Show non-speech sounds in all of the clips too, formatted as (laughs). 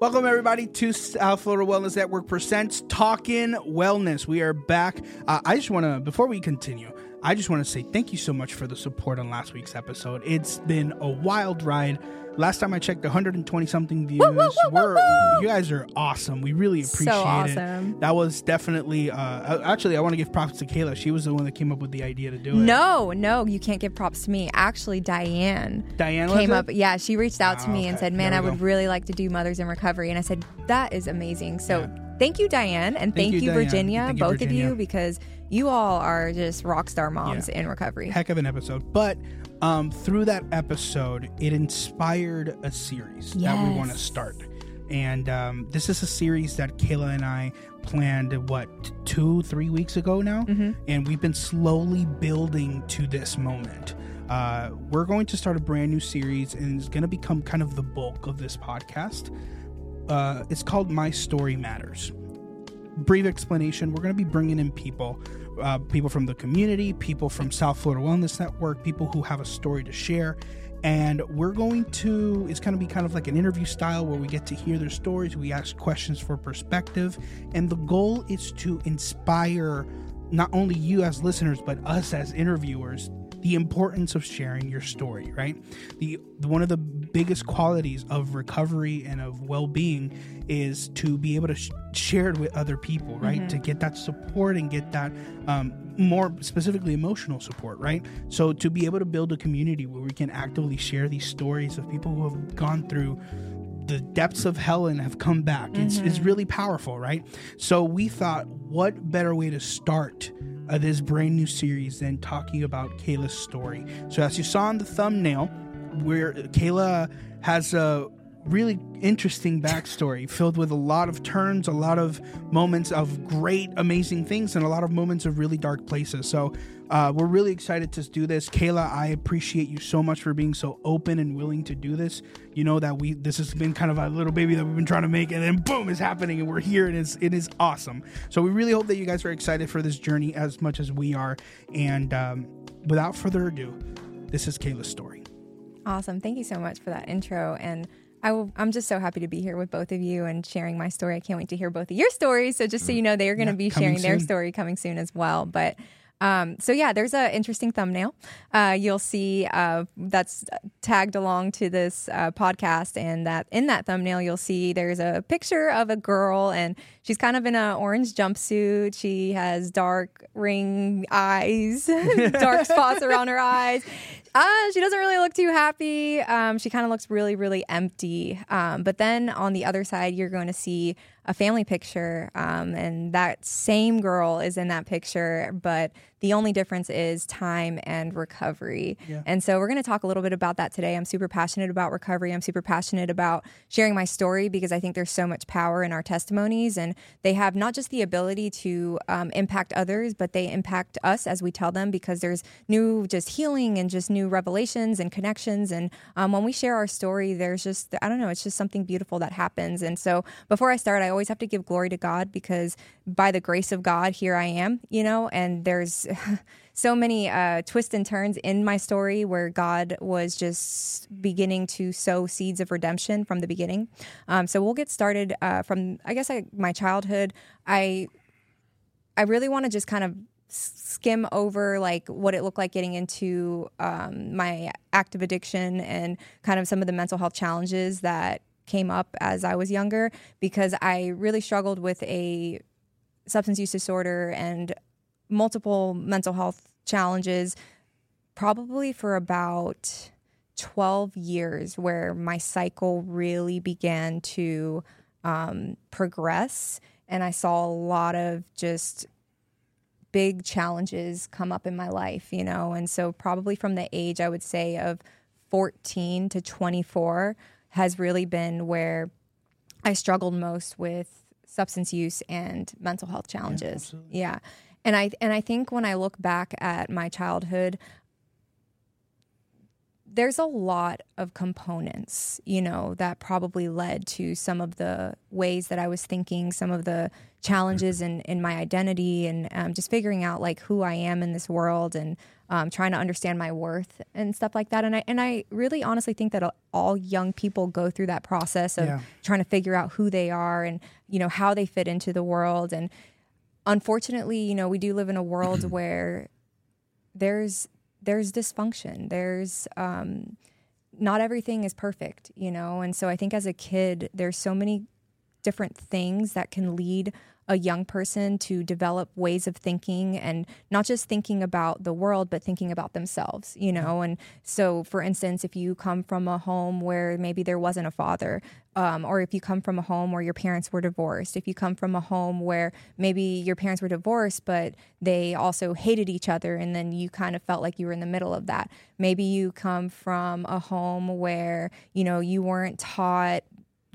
Welcome, everybody, to South Florida Wellness Network Presents Talkin' Wellness. We are back. Uh, I just want to, before we continue, I just want to say thank you so much for the support on last week's episode. It's been a wild ride. Last time I checked, 120 something views. Woo, woo, woo, you guys are awesome. We really appreciate So it. That was definitely, uh, actually, I want to give props to Kayla. She was the one that came up with the idea to do it. No, no, you can't give props to me. Actually, Diane Diane came up. Yeah, she reached out to Ah, me and said, "Man, I would go. really like to do Mothers in Recovery." And I said, "That is amazing." So, Yeah. thank you, Diane, and Thank thank, you, you, Diane. Virginia, Thank you, both Virginia. of you, because you all are just rock star moms Yeah. in recovery. heck of an episode. But um, through that episode, it inspired a series that we want to start. And um, this is a series that Kayla and I planned, what, two, three weeks ago now? Mhm. And we've been slowly building to this moment. Uh, we're going to start a brand new series, and it's going to become kind of the bulk of this podcast. Uh, it's called My Story Matters brief explanation. We're going to be bringing in people uh, people from the community people from south florida wellness network people who have a story to share. And we're going to it's going to be kind of like an interview style where we get to hear their stories we ask questions for perspective. And the goal is to inspire not only you as listeners but us as interviewers the importance of sharing your story right? The, the one of the biggest qualities of recovery and of well-being is to be able to sh- share it with other people right? To get that support and get that um, more specifically emotional support right? So to be able to build a community where we can actively share these stories of people who have gone through the depths of hell and have come back. It's, it's really powerful, right? So we thought, what better way to start uh, this brand new series than talking about Kayla's story? So as you saw in the thumbnail, where Kayla has a really interesting backstory filled with a lot of turns, a lot of moments of great, amazing things, and a lot of moments of really dark places. So uh, we're really excited to do this. Kayla, I appreciate you so much for being so open and willing to do this. You know that we this has been kind of a little baby that we've been trying to make, and then boom, it's happening, and we're here, and it's it is awesome. So we really hope that you guys are excited for this journey as much as we are. And um, without further ado, this is Kayla's story. Awesome. Thank you so much for that intro. And I will, I'm just so happy to be here with both of you and sharing my story. I can't wait to hear both of your stories. So just so you know, they are going to Yeah, be sharing their story coming soon as well. But um, so yeah, there's an interesting thumbnail. Uh, you'll see uh, that's tagged along to this uh, podcast, and that in that thumbnail you'll see there's a picture of a girl, and she's kind of in an orange jumpsuit. She has dark ring eyes, (laughs) dark (laughs) spots around her eyes. Uh, she doesn't really look too happy. Um, she kind of looks really, really empty. Um, but then on the other side, you're going to see a family picture, um, and that same girl is in that picture, but the only difference is time and recovery. Yeah. And so we're going to talk a little bit about that today. I'm super passionate about recovery. I'm super passionate about sharing my story because I think there's so much power in our testimonies, and they have not just the ability to um, impact others, but they impact us as we tell them because there's new just healing and just new revelations and connections. And um, when we share our story, there's just, I don't know, it's just something beautiful that happens. And so before I start, I always have to give glory to God because by the grace of God, here I am, you know, and there's (laughs) so many uh, twists and turns in my story where God was just beginning to sow seeds of redemption from the beginning. Um, so we'll get started uh, from, I guess, I, my childhood. I I really want to just kind of skim over like what it looked like getting into um, my active addiction and kind of some of the mental health challenges that came up as I was younger because I really struggled with a substance use disorder and multiple mental health challenges probably for about 12 years where my cycle really began to um, progress and I saw a lot of just big challenges come up in my life, you know. And so, probably from the age I would say of 14 to 24 has really been where I struggled most with substance use and mental health challenges. absolutely. Yeah. And I and I think when I look back at my childhood, there's a lot of components, you know, that probably led to some of the ways that I was thinking, some of the challenges in, in my identity and um, just figuring out like who I am in this world. And um, trying to understand my worth and stuff like that. And I and I really honestly think that all young people go through that process of Yeah. trying to figure out who they are and you know how they fit into the world. And unfortunately, you know, we do live in a world (clears throat) where there's there's dysfunction. There's um, not everything is perfect, you know. And so I think as a kid, there's so many different things that can lead a young person to develop ways of thinking and not just thinking about the world but thinking about themselves you know? And so for instance if you come from a home where maybe there wasn't a father um, or if you come from a home where your parents were divorced if you come from a home where maybe your parents were divorced but they also hated each other and then you kind of felt like you were in the middle of that. Maybe you come from a home where you know you weren't taught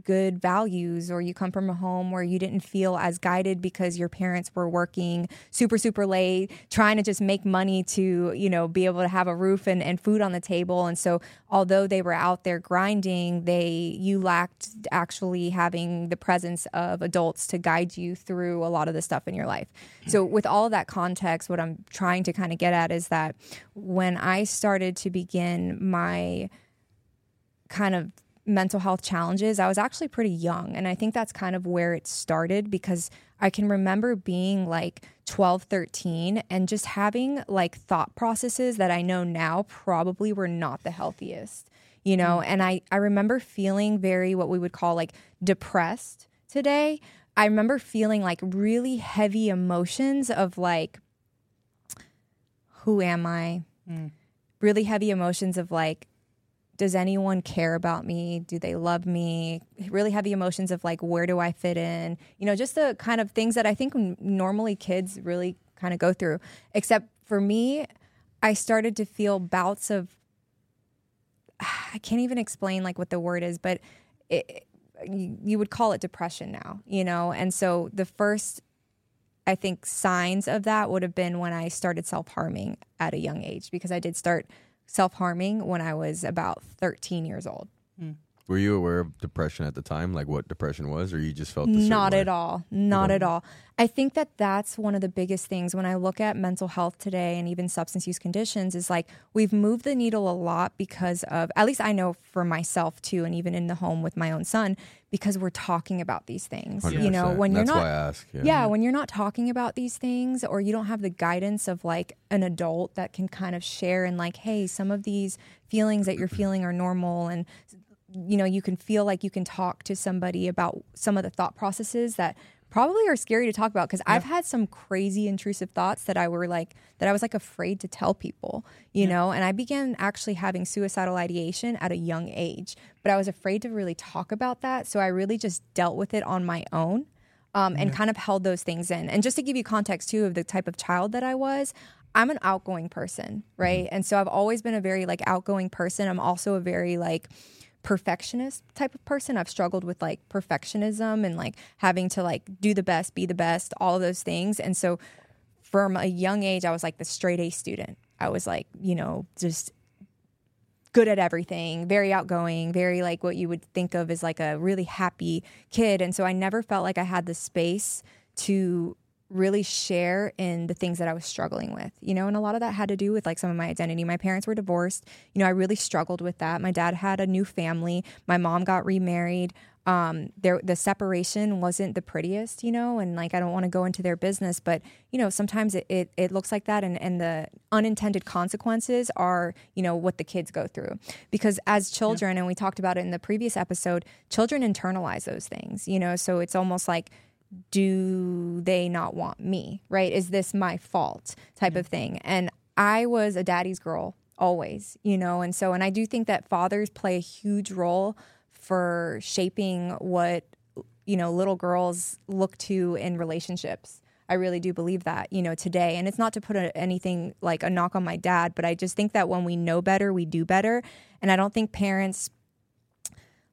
good values or you come from a home where you didn't feel as guided because your parents were working super super late trying to just make money to you know be able to have a roof and, and food on the table. And so although they were out there grinding they you lacked actually having the presence of adults to guide you through a lot of the stuff in your life. So with all that context what i'm trying to kind of get at is that when i started to begin my kind of mental health challenges, I was actually pretty young. And I think that's kind of where it started because I can remember being like 12, 13 and just having like thought processes that I know now probably were not the healthiest, you know? Mm. And I, I remember feeling very what we would call like depressed today. I remember feeling like really heavy emotions of like, who am I? Mm. Really heavy emotions of like, does anyone care about me? Do they love me? Really heavy emotions of like, where do I fit in? You know, just the kind of things that I think normally kids really kind of go through. Except for me, I started to feel bouts of, (sighs) I can't even explain like what the word is, but it, you, you would call it depression now, you know? And so the first, I think, signs of that would have been when I started self harming at a young age because I did start self harming when I was about 13 years old. Hmm. Were you aware of depression at the time, like what depression was, or you just felt Not way? at all. Not at all. I think that that's one of the biggest things when I look at mental health today and even substance use conditions is like we've moved the needle a lot because of, at least I know for myself too, and even in the home with my own son, because we're talking about these things. You know, when you're That's not. why I ask. Yeah. Yeah, when you're not talking about these things or you don't have the guidance of like an adult that can kind of share and like, hey, some of these feelings that you're feeling are normal and you know, you can feel like you can talk to somebody about some of the thought processes that probably are scary to talk about because I've had some crazy intrusive thoughts that I were like that I was like afraid to tell people, you know, and I began actually having suicidal ideation at a young age, but I was afraid to really talk about that, so I really just dealt with it on my own um, and kind of held those things in. And just to give you context too of the type of child that I was, I'm an outgoing person, right? And so I've always been a very like outgoing person. I'm also a very like perfectionist type of person. I've struggled with like perfectionism and like having to like do the best, be the best, all those things. And so from a young age, I was like the straight A student. I was like, you know, just good at everything, very outgoing, very like what you would think of as like a really happy kid. And so I never felt like I had the space to really share in the things that I was struggling with, you know, and a lot of that had to do with like some of my identity. My parents were divorced. You know, I really struggled with that. My dad had a new family. My mom got remarried. Um, there, the separation wasn't the prettiest, you know, and like I don't want to go into their business, but you know, sometimes it, it, it looks like that, and, and the unintended consequences are, you know, what the kids go through. Because as children, and we talked about it in the previous episode, children internalize those things, you know, so it's almost like do they not want me right? Is this my fault type of thing? And i was a daddy's girl always you know? And so and i do think that fathers play a huge role for shaping what you know little girls look to in relationships. I really do believe that you know today. And it's not to put a, anything like a knock on my dad but i just think that when we know better we do better. And i don't think parents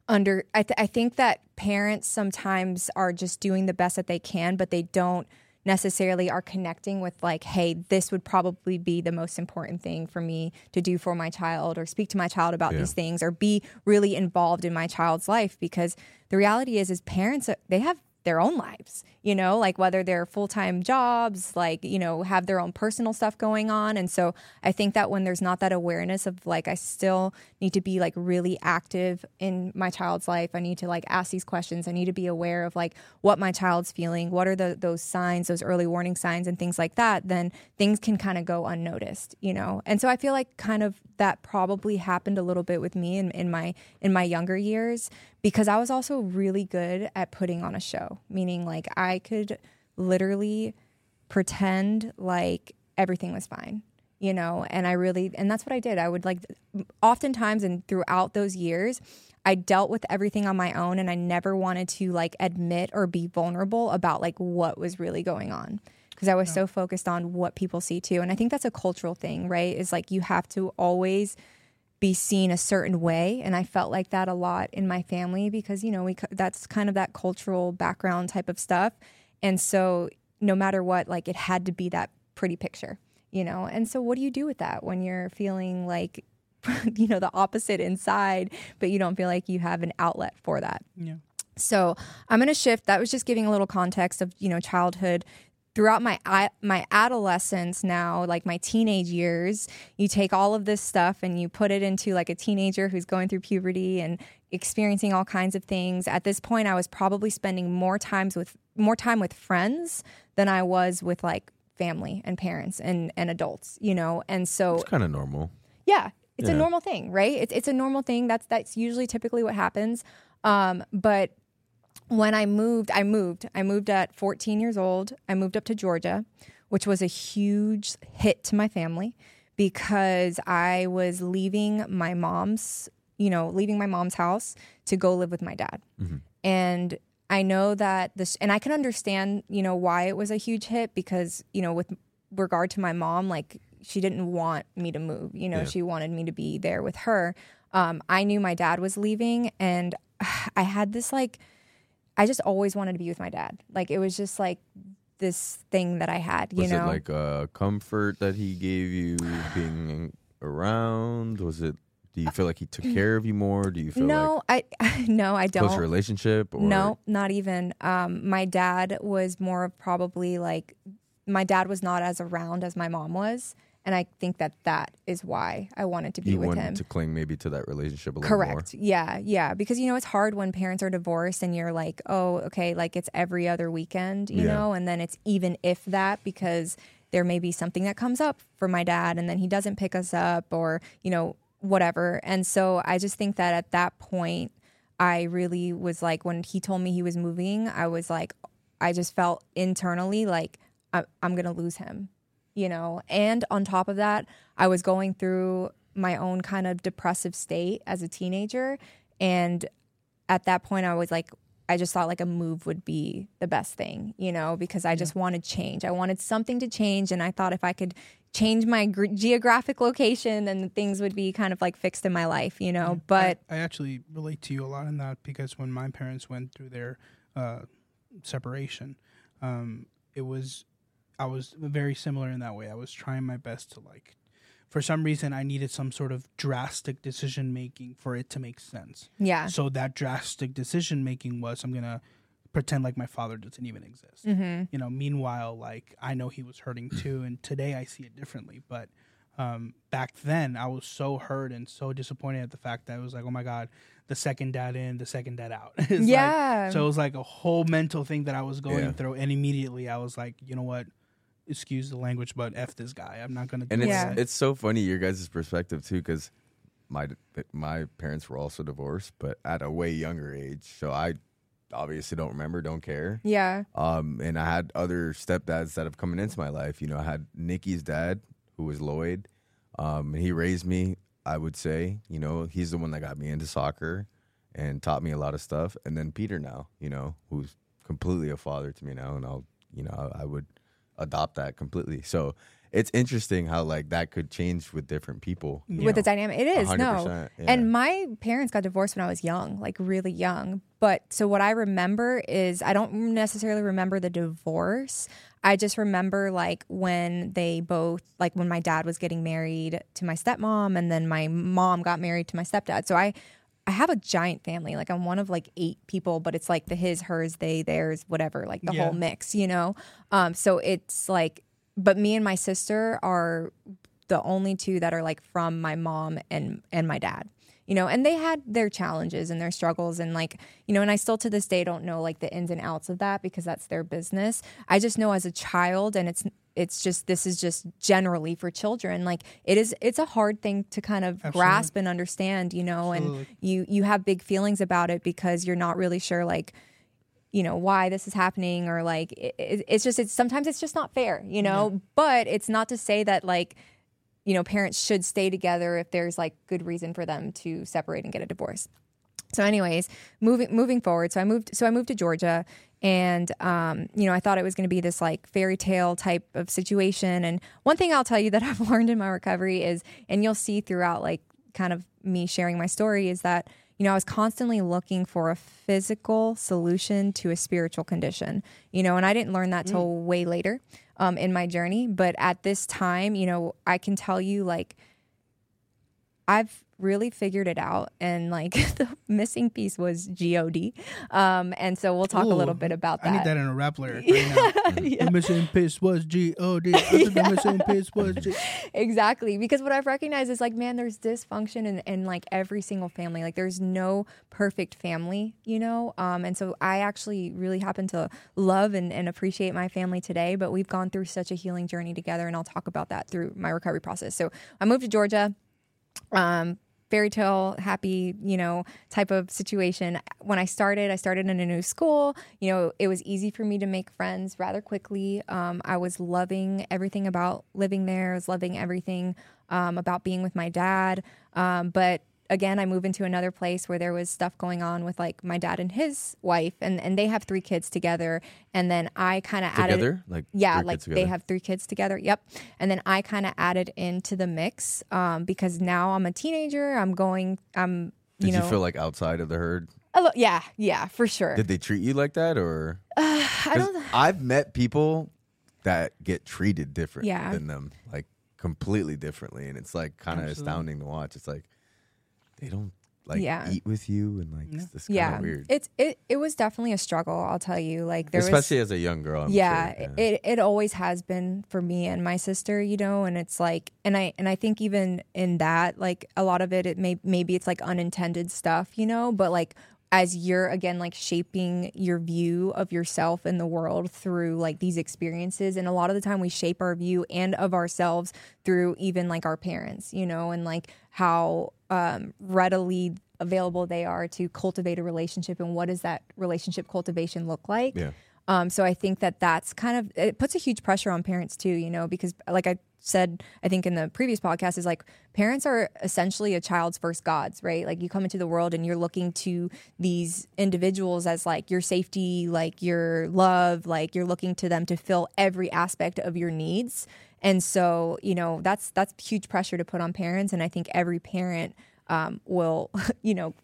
under I, th- I think that parents sometimes are just doing the best that they can but they don't necessarily are connecting with like hey this would probably be the most important thing for me to do for my child or speak to my child about Yeah. these things or be really involved in my child's life because the reality is is parents uh, they have their own lives, you know, like whether they're full time jobs, like, you know, have their own personal stuff going on. And so I think that when there's not that awareness of like, I still need to be like really active in my child's life, I need to like ask these questions. I need to be aware of like what my child's feeling, what are the, those signs, those early warning signs, and things like that, then things can kind of go unnoticed, you know? And so I feel like kind of that probably happened a little bit with me in, in my in my younger years because I was also really good at putting on a show, meaning like I could literally pretend like everything was fine, you know, and I really, and that's what I did. I would like, oftentimes and throughout those years, I dealt with everything on my own and I never wanted to like admit or be vulnerable about like what was really going on because I was yeah. so focused on what people see too. And I think that's a cultural thing, right? Is like you have to always be seen a certain way and i felt like that a lot in my family because you know we that's kind of that cultural background type of stuff. And so no matter what like it had to be that pretty picture you know? And so what do you do with that when you're feeling like (laughs) you know the opposite inside but you don't feel like you have an outlet for that? Yeah. So i'm going to shift. That was just giving a little context of you know childhood throughout my my adolescence now like my teenage years you take all of this stuff and you put it into like a teenager who's going through puberty and experiencing all kinds of things. At this point i was probably spending more times with more time with friends than i was with like family and parents and and adults you know? And so it's kind of normal. Yeah it's yeah. a normal thing right? It's, it's a normal thing. That's that's usually typically what happens. Um, but when I moved, I moved. I moved at 14 years old. I moved up to Georgia, which was a huge hit to my family because I was leaving my mom's, you know, leaving my mom's house to go live with my dad. Mm-hmm. And I know that this, and I can understand, you know, why it was a huge hit because, you know, with regard to my mom, like she didn't want me to move. You know, yeah. she wanted me to be there with her. Um, I knew my dad was leaving, and (sighs) I had this like I just always wanted to be with my dad. Like it was just like this thing that I had. You was know, it like a comfort that he gave you being around? Was it? Do you feel like he took care of you more? Do you feel no, like I (laughs) no, I don't. Close relationship? Or? No, not even. Um, my dad was more of probably like my dad was not as around as my mom was and I think that that is why I wanted to be you with wanted him. To cling maybe to that relationship a little Correct. more. Correct. Yeah, yeah. Because you know it's hard when parents are divorced and you're like, oh, okay, like it's every other weekend, you yeah. know, and then it's even if that because there may be something that comes up for my dad and then he doesn't pick us up or you know whatever. And so I just think that at that point, I really was like when he told me he was moving, I was like, I just felt internally like I'm gonna lose him you know, and on top of that, I was going through my own kind of depressive state as a teenager. And at that point, I was like, I just thought like a move would be the best thing, you know, because I just wanted change. I wanted something to change. And I thought if I could change my gr- geographic location, then things would be kind of like fixed in my life, you know. But I, I actually relate to you a lot in that because when my parents went through their uh, separation, um, it was I was very similar in that way. I was trying my best to like for some reason I needed some sort of drastic decision making for it to make sense. Yeah. So that drastic decision making was I'm gonna pretend like my father doesn't even exist. Mm-hmm. You know. Meanwhile, like I know he was hurting too, and today I see it differently. But um, back then, I was so hurt and so disappointed at the fact that it was like, oh my god, the second dad in, the second dad out. (laughs) yeah. Like, so it was like a whole mental thing that I was going yeah. through, and immediately I was like, you know what excuse the language, but f this guy. I'm not gonna. and it's yeah. it's so funny your guys' perspective too, because my my parents were also divorced, but at a way younger age. So I obviously don't remember, don't care. Yeah. Um, and I had other stepdads that have come into my life. You know, I had Nikki's dad, who was Lloyd. Um, and he raised me. I would say, you know, he's the one that got me into soccer and taught me a lot of stuff. And then Peter now, you know, who's completely a father to me now, and I'll, you know, I, I would adopt that completely. So it's interesting how like that could change with different people with know, the dynamic. It is no, yeah. and my parents got divorced when I was young, like really young. But so what I remember is I don't necessarily remember the divorce. I just remember like when they both like when my dad was getting married to my stepmom, and then my mom got married to my stepdad. So I I have a giant family. Like I'm one of like eight people, but it's like the his, hers, they, theirs, whatever, like the Yeah. whole mix, you know? Um, so it's like, but me and my sister are the only two that are like from my mom and and my dad. You know, and they had their challenges and their struggles and like, you know, and I still to this day don't know like the ins and outs of that because that's their business. I just know as a child and it's it's just this is just generally for children like it is it's a hard thing to kind of Absolutely. grasp and understand you know Absolutely. and you you have big feelings about it because you're not really sure like you know why this is happening or like it, it- it's just it's sometimes it's just not fair you know but it's not to say that like you know parents should stay together if there's like good reason for them to separate and get a divorce so anyways moving moving forward so i moved so i moved to georgia and um, you know i thought it was going to be this like fairy tale type of situation. And one thing i'll tell you (laughs) that i've learned in my recovery is and you'll see throughout like kind of me sharing my story is that you know i was constantly looking for a physical solution to a spiritual condition you know and i didn't learn that till way later um, in my journey. But at this time you know i can tell you like I've really figured it out, and like (laughs) the missing piece was God. Um, and so we'll talk a little bit about that. I need that. in a rap lyric (laughs) right now. Yeah. The missing piece was G O D. (laughs) I think the missing piece was G. exactly because what i've recognized is like man there's dysfunction in, in like every single family like there's no perfect family you know um, and so i actually really happen to love and, and appreciate my family today but we've gone through such a healing journey together and i'll talk about that through my recovery process so i moved to georgia um, fairy tale happy you know type of situation. When i started i started in a new school. You know it was easy for me to make friends rather quickly. Um, i was loving everything about living there. I was loving everything um, about being with my dad. Um, but again i move into another place where there was stuff going on with like my dad and his wife and, and they have three kids together and then i kind of added Together? Like yeah three like kids they have three kids together yep and then i kind of added into the mix um, because now i'm a teenager i'm going i'm Did you you, know feel like outside of the herd? a lo- yeah yeah for sure Did they treat you like that, or (sighs) i 'cause don't I've met people that get treated different Yeah. than them, like completely differently, and it's like kind of astounding to watch. It's like they don't like Yeah. eat with you, and like it's, it's kind of yeah weird, it's it, it was definitely a struggle i'll tell you like there was especially as a young girl. I'm yeah, sure. it it always has been for me and my sister, you know, and it's like and I and I think even in that like a lot of it it may maybe it's like unintended stuff, you know, but like as you're again like shaping your view of yourself and the world through like these experiences and a lot of the time we shape our view and of ourselves through even like our parents, you know, and like how um readily available they are to cultivate a relationship and what does that relationship cultivation look like yeah. um, so I think that that's kind of it puts a huge pressure on parents too, you know, because like I said, I think in the previous podcast is like parents are essentially a child's first gods, right? Like you come into the world and you're looking to these individuals as like your safety, like your love, like you're looking to them to fill every aspect of your needs. And so, you know, that's that's huge pressure to put on parents, and I think every parent um, will, (laughs) you know,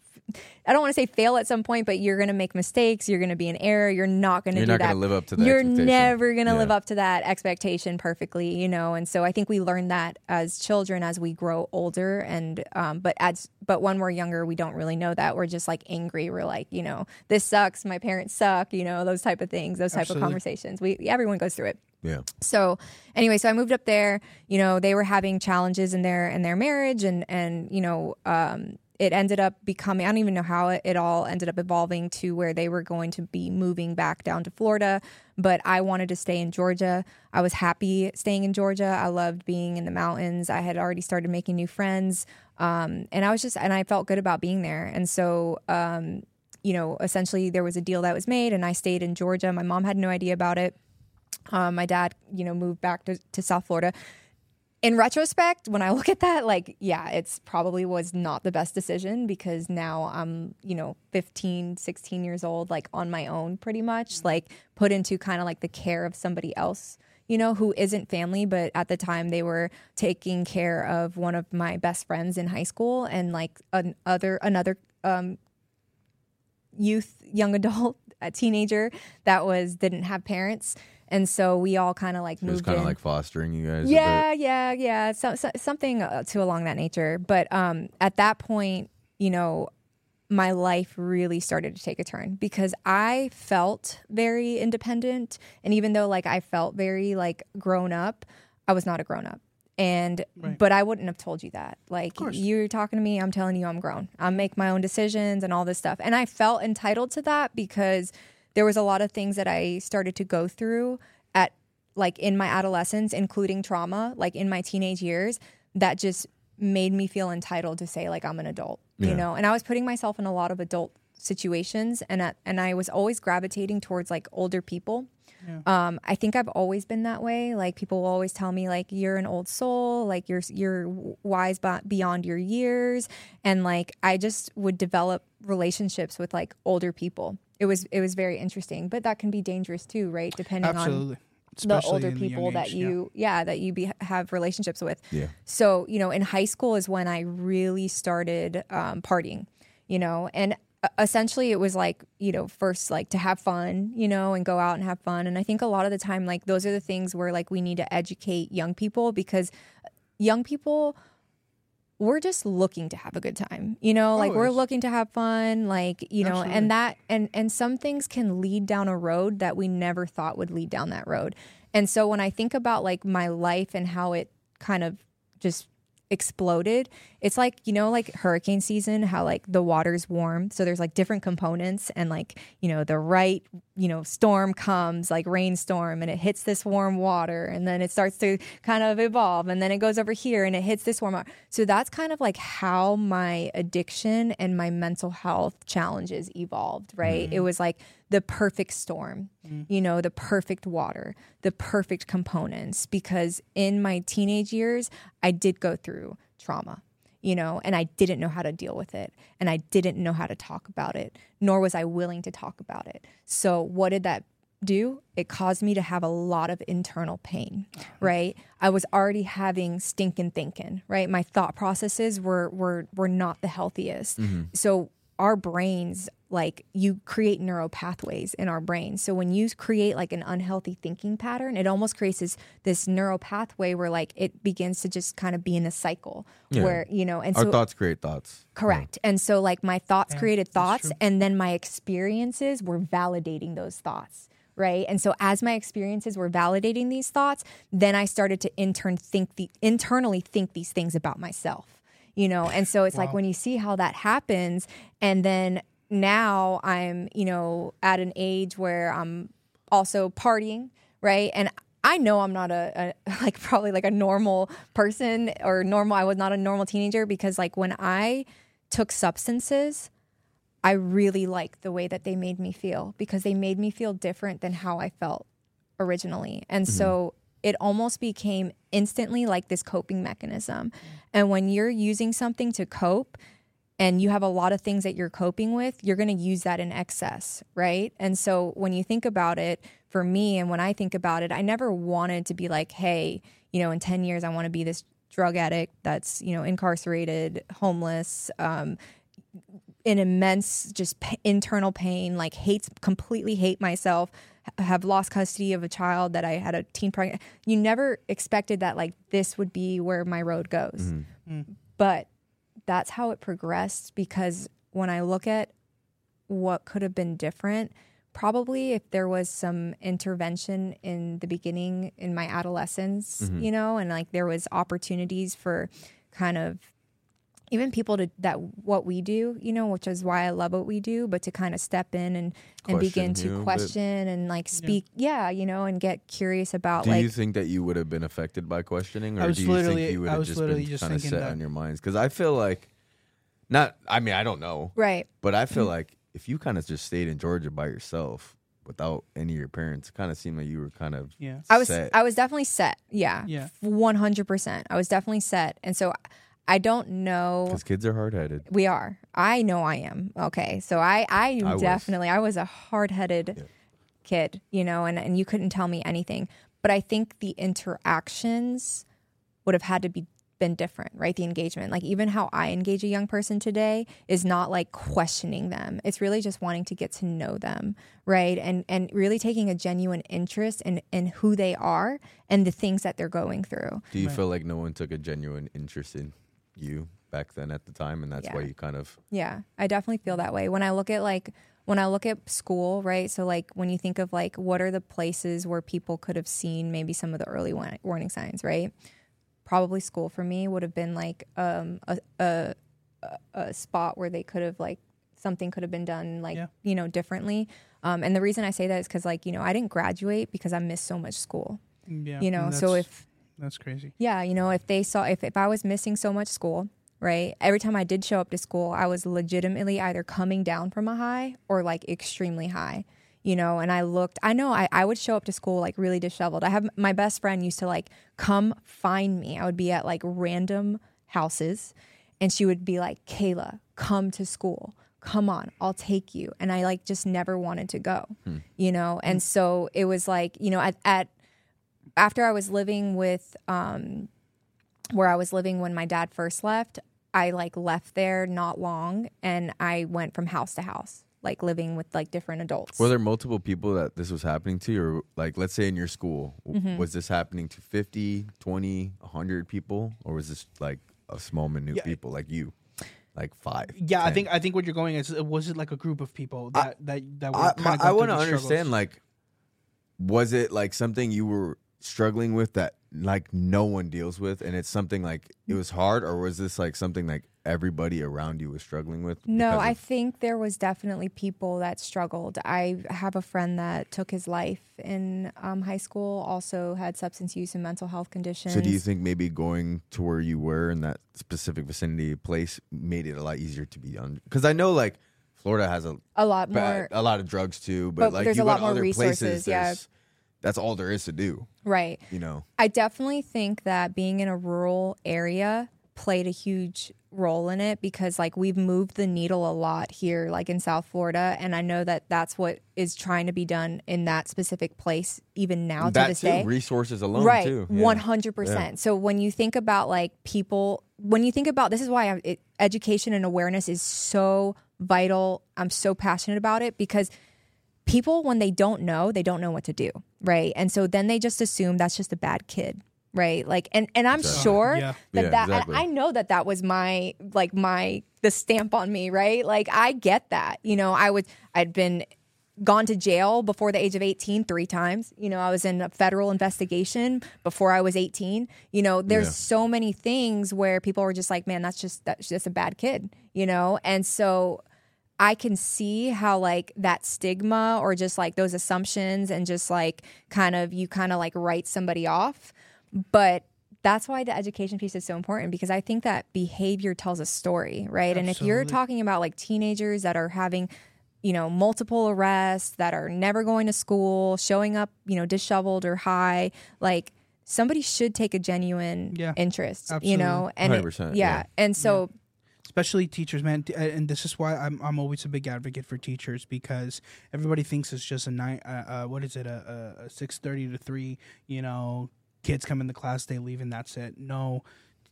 I don't want to say fail at some point, but you're going to make mistakes. You're going to be in error. You're not going to You're do not that. gonna live up to the You're never going to Yeah. live up to that expectation perfectly, you know. And so I think we learn that as children as we grow older. And um, but as but when we're younger, we don't really know that. We're just like angry. We're like, you know, this sucks. My parents suck. You know, those type of things. Those type Absolutely. of conversations. We everyone goes through it. Yeah. So anyway, so I moved up there. You know, they were having challenges in their in their marriage, and and you know, um, it ended up becoming. I don't even know how it, it all ended up evolving to where they were going to be moving back down to Florida. But I wanted to stay in Georgia. I was happy staying in Georgia. I loved being in the mountains. I had already started making new friends, um, and I was just and I felt good about being there. And so. Um, you know, essentially, there was a deal that was made, and I stayed in Georgia. My mom had no idea about it. Um, my dad, you know, moved back to, to South Florida. In retrospect, when I (laughs) look at that, like, yeah, it's probably was not the best decision because now I'm, you know, 15, 16 years old, like on my own pretty much, like put into kind of like the care of somebody else, you know, who isn't family, but at the time they were taking care of one of my best friends in high school and like an other, another, um, youth, young adult, a teenager that was didn't have parents, and so we all kind of like It was moved kind of like fostering you guys. yeah, yeah, yeah, so, so, something uh, to along that nature. But um, at that point, you know, my life really started to take a turn because I felt very independent. And even though like I felt very like grown up, I was not a grown up. And Right. but I wouldn't have told you that. Like you're talking to me, I'm telling you I'm grown. I make my own decisions and all this stuff. And I felt entitled to that because there was a lot of things that I started to go through at like in my adolescence, including trauma, like in my teenage years, that just made me feel entitled to say like I'm an adult, you know. And I was putting myself in a lot of adult situations, and at, and I was always gravitating towards like older people. Um, I think I've always been that way. Like people will always tell me, like you're an old soul, like you're you're wise beyond your years, and like I just would develop relationships with like older people. It was it was very interesting, but that can be dangerous too, right? Depending on Absolutely. the older in the people that age, you yeah. that you be, have relationships with Yeah. so you know in high school is when i really started um, partying you know and uh, essentially it was like you know first like to have fun you know and go out and have fun and i think a lot of the time like those are the things where like we need to educate young people because young people we're just looking to have a good time you know like we're looking to have fun like you know Absolutely. and that and and some things can lead down a road that we never thought would lead down that road and so when i think about like my life and how it kind of just exploded. It's like you know like hurricane season how like the water's warm so there's like different components and like you know the right you know storm comes like rainstorm and it hits this warm water and then it starts to kind of evolve and then it goes over here and it hits this warm water. So that's kind of like how my addiction and my mental health challenges evolved right? It mm. was like the perfect storm mm-hmm. you know the perfect water the perfect components because in my teenage years i did go through trauma you know, and I didn't know how to deal with it and I didn't know how to talk about it, nor was I willing to talk about it. So, what did that do? It caused me to have a lot of internal pain, uh-huh. right? I was already having stinking thinking, right? My thought processes were were were not the healthiest. Mm-hmm. So, our brains like you create neural pathways in our brains. So when you create like an unhealthy thinking pattern, it almost creates this this neural pathway where like it begins to just kind of be in a cycle Yeah. where you know and Our so thoughts create thoughts. correct. And so like my thoughts Yeah, created thoughts and then my experiences were validating those thoughts. Right. And so as my experiences were validating these thoughts, then I started to intern think the internally think these things about myself. You know, and so it's like when you see how that happens, and then now I'm, you know, at an age where I'm also partying, right? And I know I'm not a, a (laughs) like probably like a normal person or normal. I was not a normal teenager because like when I took substances, I really liked the way that they made me feel because they made me feel different than how I felt originally. And mm-hmm. so it almost became instantly like this coping mechanism. And when you're using something to cope, and you have a lot of things that you're coping with, you're going to use that in excess, right? And so when you think about it, for me, and when I think about it, I never wanted to be like, hey, you know, in 10 years, I want to be this drug addict that's, you know, incarcerated, homeless, um, in immense just p- internal pain, like hates, completely hate myself, ha- have lost custody of a child that I had a teen pregnant. You never expected that, like, this would be where my road goes. Mm-hmm. Mm. But that's how it progressed because when I look at what could have been different, probably if there was some intervention in the beginning in my adolescence, mm-hmm. you know, and like there was opportunities for kind of even people to that what we do, you know, which is why I love what we do, but to kind of step in and and begin Question, you to know, but- question and like speak, yeah. you know, and get curious about Do like you think that you would have been affected by questioning, or do you think you would have just been just kind of set that. on your minds? Because I feel like, not. I mean, I don't know, right. but I feel (clears throat) like if you kind of just stayed in Georgia by yourself without any of your parents, it kind of seemed like you were kind of Yeah. I was. I was definitely set. Yeah. Yeah. One hundred percent. I was definitely set. And so I don't know because kids are hard headed. we are. I know I am. Okay. So I I, I was. definitely I was a hard headed Yeah. kid, you know, and, and you couldn't tell me anything. But I think the interactions would have had to be been different, right? The engagement. Like even how I engage a young person today is not like questioning them. It's really just wanting to get to know them, right? And and really taking a genuine interest in in who they are and the things that they're going through. Do you feel like no one took a genuine interest in you? back then at the time, and that's why you kind of Yeah, I definitely feel that way. When I look at like when I look at school, right? So like when you think of like what are the places where people could have seen maybe some of the early warning signs, right? Probably school for me would have been like um, a, a a- a spot where they could have like something could have been done like Yeah. you know differently. Um, and the reason I say that is because like you know I didn't graduate because I missed so much school. Yeah, You know, so if that's crazy. yeah, you know, if they saw if, if I was missing so much school, right? Every time I did show up to school, I was legitimately either coming down from a high or like extremely high. You know, and I looked I know I, I would show up to school like really disheveled. I have my best friend used to like come find me. I would be at like random houses and she would be like, Kayla, come to school. Come on, I'll take you. And I like just never wanted to go. Hmm. You know, and so it was like, you know, at, at after I was living with um where I was living when my dad first left, I like left there not long and I went from house to house, like living with like different adults. Were there multiple people that this was happening to, or like, let's say in your school, Mm-hmm. was this happening to 50, 20, 100 people, or was this like a small minute Yeah. people like you, like five? Yeah, I think I think what you're going is was it like a group of people that that that were I, kind my- of I want to understand, like, was it like something you were struggling with that like no one deals with, and it's something like it was hard, or was this like something like everybody around you was struggling with? no, I of- think there was definitely people that struggled. I have a friend that took his life in um, high school, also had substance use and mental health conditions. So do you think maybe going to where you were in that specific vicinity place made it a lot easier to be on? Because I know like Florida has a a lot more a lot of drugs too, but, But like there's you a lot more resources, places, yeah. That's all there is to do. right. You know, I definitely think that being in a rural area played a huge role in it because like we've moved the needle a lot here like in South Florida and I know that that's what is trying to be done in that specific place even now to that this too, day. resources alone right too. Yeah. 100% so when you think about like people when you think about this is why I, it, education and awareness is so vital i'm so passionate about it because people when they don't know they don't know what to do right and so then they just assume that's just a bad kid right like and and i'm Exactly. sure Yeah. that Yeah, that exactly. and i know that that was my like my the stamp on me right like i get that you know i was i'd been gone to jail before the age of 18 three times you know i was in a federal investigation before i was 18 you know there's Yeah. so many things where people were just like man that's just that's just a bad kid you know and so I can see how like that stigma or just like those assumptions and just like kind of you kind of like write somebody off. But that's why the education piece is so important because I think that behavior tells a story, right? And if you're talking about like teenagers that are having you know multiple arrests that are never going to school, showing up, you know, disheveled or high, like somebody should take a genuine Yeah, interest, you know, and it- 100%, yeah. yeah. And so especially teachers, man. And this is why I'm I'm always a big advocate for teachers because everybody thinks it's just a night. Uh, uh, what is it? A, a, a six thirty to three. You know, kids come in the class, they leave, and that's it. No,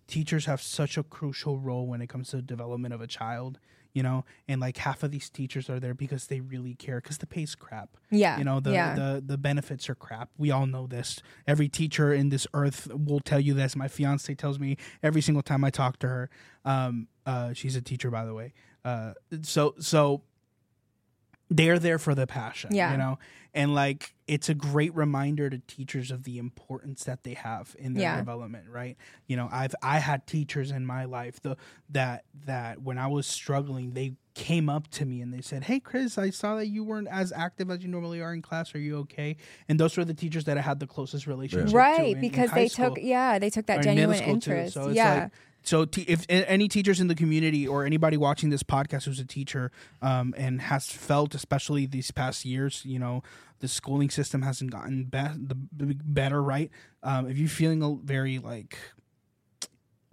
teachers have such a crucial role when it comes to the development of a child. You know, and like half of these teachers are there because they really care because the pay's crap. yeah, You know, the, yeah. the the benefits are crap. We all know this. Every teacher in this earth will tell you this. My fiance tells me every single time I talk to her. Um, uh, she's a teacher, by the way. Uh, so so they're there for the passion. Yeah. You know, and like it's a great reminder to teachers of the importance that they have in their Yeah. development. Right. You know, I've I had teachers in my life the that that when I was struggling, they came up to me and they said, "Hey, Chris, I saw that you weren't as active as you normally are in class. Are you okay?" And those were the teachers that I had the closest relationship to right in- in because high they school took yeah they took that in genuine school, too. interest So yeah like- so te- if any teachers in the community or anybody watching this podcast who's a teacher um, and has felt, especially these past years, you know, the schooling system hasn't gotten be- the better, right? Um, if you're feeling a very like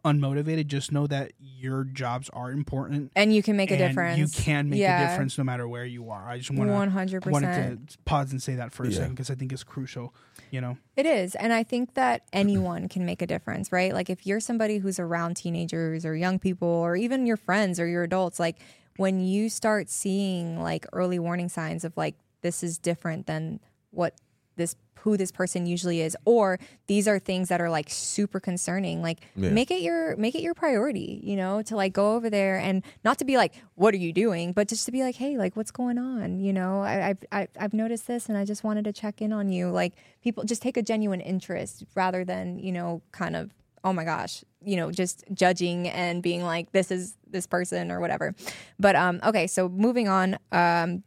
unmotivated, just know that your jobs are important. and you can make a and difference You can make Yeah. a difference no matter where you are. I just want to 100% wanted to pause and say that for a Yeah. second because I think it's crucial. You know, It is. And I think that anyone can make a difference, right? Like if you're somebody who's around teenagers or young people or even your friends or your adults, like when you start seeing like early warning signs of like this is different than what this who this person usually is or these are things that are like super concerning like Yeah. make it your make it your priority you know to like go over there and not to be like what are you doing but just to be like hey like what's going on you know I, I've I, I've noticed this and I just wanted to check in on you like people just take a genuine interest rather than you know kind of oh my gosh you know just judging and being like this is this person or whatever but um okay so moving on um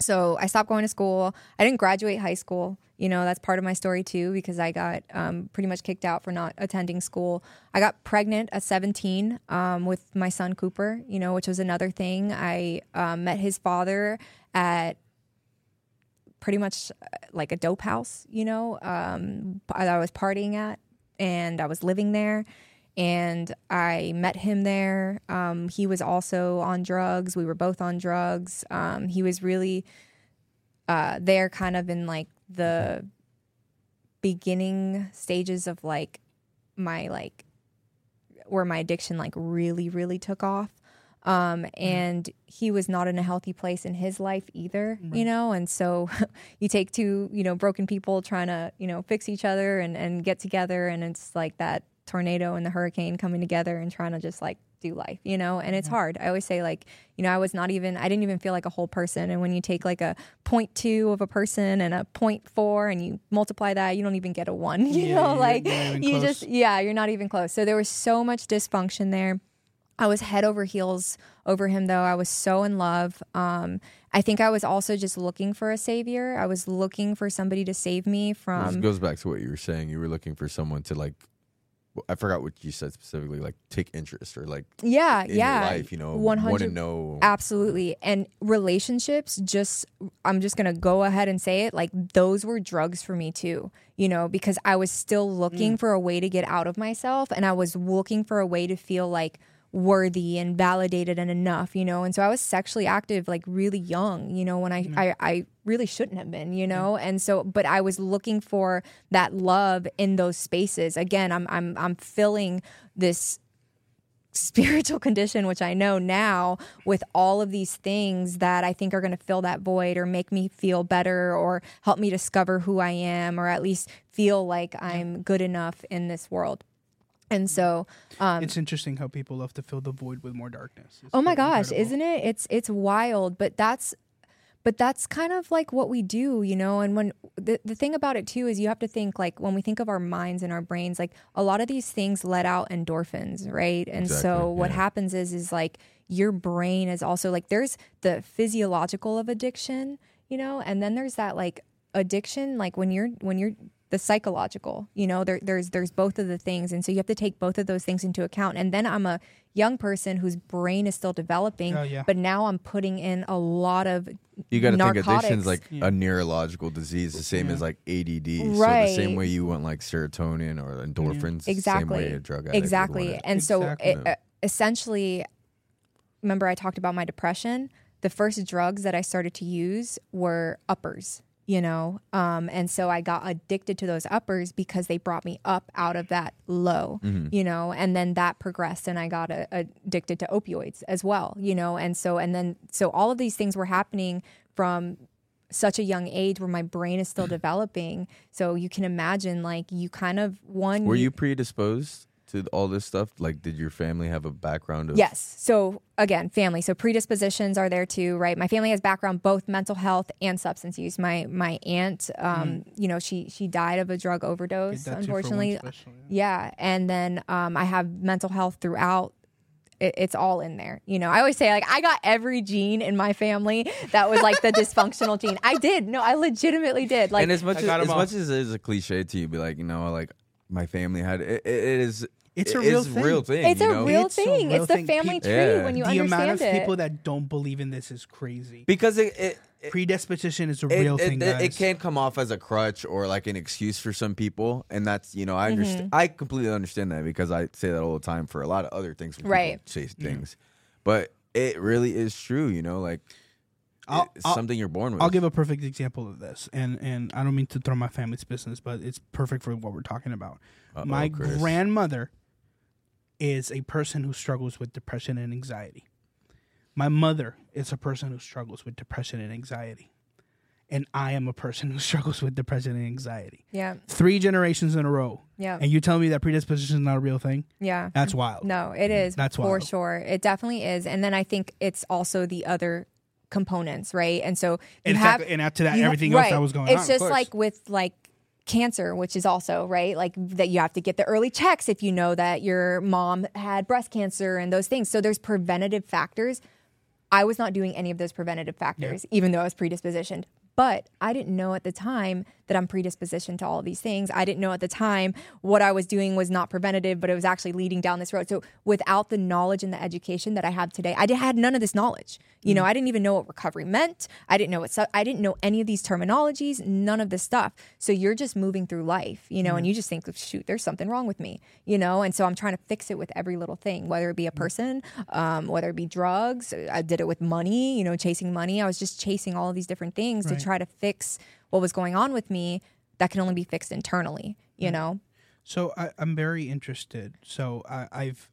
so I stopped going to school. I didn't graduate high school. You know, that's part of my story too, because I got um, pretty much kicked out for not attending school. I got pregnant at 17 um, with my son Cooper, you know, which was another thing. I um, met his father at pretty much uh, like a dope house, you know, um, I was partying at, and I was living there. And I met him there. Um, he was also on drugs. We were both on drugs. Um, he was really uh, there, kind of in like the beginning stages of like my like where my addiction like really really took off. Um and he was not in a healthy place in his life either you know? And so (laughs) you take two you know broken people trying to you know fix each other and and get together. And it's like that tornado and the hurricane coming together and trying to just like do life you know and it's hard i always say like you know i was not even i didn't even feel like a whole person and when you take like a point two of a person and a point four and you multiply that you don't even get a one (laughs) you Yeah, know like you're not even you close. just yeah you're not even close so there was so much dysfunction there I was head over heels over him, though. I was so in love. Um, I think I was also just looking for a savior. I was looking for somebody to save me This from. goes back to what you were saying. You were looking for someone to like. I forgot what you said specifically. Like take interest or like yeah, in yeah. your life. You know, 100 want to know. Absolutely. And relationships, just, I'm just going to go ahead and say it like those were drugs for me too, you know, because I was still looking mm. for a way to get out of myself and I was looking for a way to feel like worthy and validated and enough, you know. And so I was sexually active like really young, you know, when I, mm-hmm. I, I really shouldn't have been, you know. And so, but I was looking for that love in those spaces. Again, I'm, I'm, I'm filling this spiritual (laughs) condition, which I know now with all of these things that I think are going to fill that void or make me feel better or help me discover who I am or at least feel like I'm good enough in this world. And so, um, it's interesting how people love to fill the void with more darkness. It's oh my gosh, incredible. isn't it? It's it's wild, but that's but that's kind of like what we do, you know. And when the the thing about it too is you have to think like when we think of our minds and our brains, like a lot of these things let out endorphins, right? And so what yeah. happens is is like your brain is also like there's the physiological of addiction, you know, and then there's that like addiction like when you're when you're the psychological you know there, there's there's both of the things and so you have to take both of those things into account and then i'm a young person whose brain is still developing Oh, yeah. but now i'm putting in a lot of You got to think narcotics. addiction's like a neurological disease, the same as like ADD. So the same way you want like serotonin or endorphins, same exactly way a drug addict would exactly want it. and so Exactly. it, uh, essentially remember i talked about my depression the first drugs that i started to use were uppers you know? Um, and so i got addicted to those uppers because they brought me up out of that low you know? And then that progressed and i got a, addicted to opioids as well you know? And so and then so all of these things were happening from such a young age where my brain is still (clears throat) developing. So you can imagine like you kind of one Were you predisposed to all this stuff? Like, did your family have a background of? Yes. So again, family. So predispositions are there too, right? My family has background both mental health and substance use. My my aunt, um, you know, she she died of a drug overdose, Get that two for one unfortunately. special, Yeah, and then um, I have mental health throughout. It's all in there. You know, I always say like I got every gene in my family that was like the (laughs) dysfunctional gene. I did. No, I legitimately did. Like and as much as, as much as it is a cliche to you, be like, you know, like my family had it. It, it is. It's a it real is thing. real thing. it's you a know? real It's a thing. real it's the thing. family Peop- tree Yeah. when you the understand amount of it. people that don't believe in this is crazy. because it it, it, Predisposition is a real it, thing, it, guys. it can come off as a crutch or like an excuse for some people, and that's you know I Mm-hmm. understand. I completely understand that because I say that all the time for a lot of other things. Right. Say things, but it really is true. You know, like I'll- it's I'll- something you're born with. I'll give a perfect example of this, and and I don't mean to throw my family's business, but it's perfect for what we're talking about. Uh-oh, my Chris. grandmother is a person who struggles with depression and anxiety. My mother is a person who struggles with depression and anxiety. and I am a person (laughs) who struggles with depression and anxiety. Yeah. Three generations in a row. Yeah. And you tell me that predisposition is not a real thing? Yeah. That's wild. No, it mm-hmm. is. That's for wild. sure. It definitely is. And then I think it's also the other components, right? And so you And, have fact, and to that, you ha- everything else right. that was going it's on. of just like with like cancer which is also right like that you have to get the early checks if you know that your mom had breast cancer and those things. So there's preventative factors. I was not doing any of those preventative factors even though i was predispositioned. But i didn't know at the time that i'm predispositioned to all these things. I didn't know at the time what i was doing was not preventative but it was actually leading down this road. So without the knowledge and the education that i have today i did, had none of this knowledge. You know mm. i didn't even know what recovery meant. I didn't know what i didn't know any of these terminologies none of this stuff. So you're just moving through life you know and mm. you just think shoot there's something wrong with me you know? And so i'm trying to fix it with every little thing whether it be a mm. person um, whether it be drugs i did it with money you know chasing money. I was just chasing all of these different things Right. to try to fix what was going on with me that can only be fixed internally you know So I, I'm very interested. So I, I've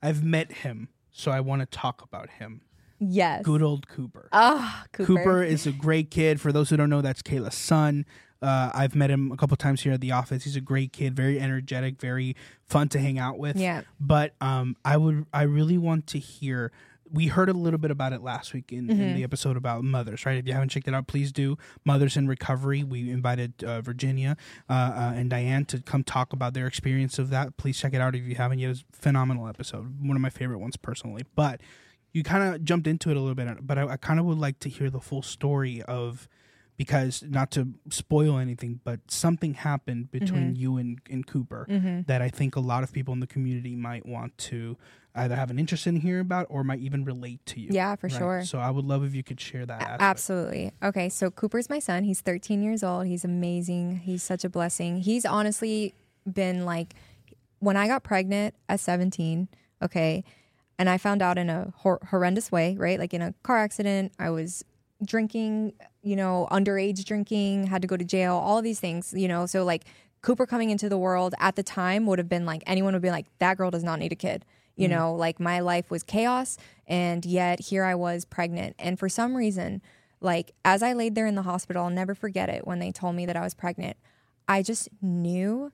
I've met him, so I want to talk about him. yes Good old Cooper. ah cooper, Cooper is a great kid. For those who don't know, that's Kayla's son. Uh, I've met him a couple times here at the office. He's a great kid, very energetic, very fun to hang out with. Yeah. But um, I would, I really want to hear. We heard a little bit about it last week in, Mm-hmm. in the episode about mothers, right? If you haven't checked it out, please do. Mothers in Recovery. We invited uh, Virginia uh, uh, and Diane to come talk about their experience of that. Please check it out if you haven't yet. It's a phenomenal episode. One of my favorite ones personally. But you kind of jumped into it a little bit, but I, I kind of would like to hear the full story of because not to spoil anything, but something happened between you and, and Cooper that I think a lot of people in the community might want to either have an interest in hearing about or might even relate to you. Yeah, for Right? sure. So I would love if you could share that. aspect. Absolutely. Okay, so Cooper's my son. He's 13 years old. He's amazing. He's such a blessing. He's honestly been like, when I got pregnant at 17, okay, and I found out in a hor- horrendous way, right? Like in a car accident, I was drinking, you know, underage drinking, had to go to jail, all these things, you know. So, like, Cooper coming into the world at the time would have been like, anyone would be like, that girl does not need a kid. You know, like my life was chaos, and yet here I was pregnant. And for some reason, like, as I laid there in the hospital, I'll never forget it when they told me that I was pregnant. I just knew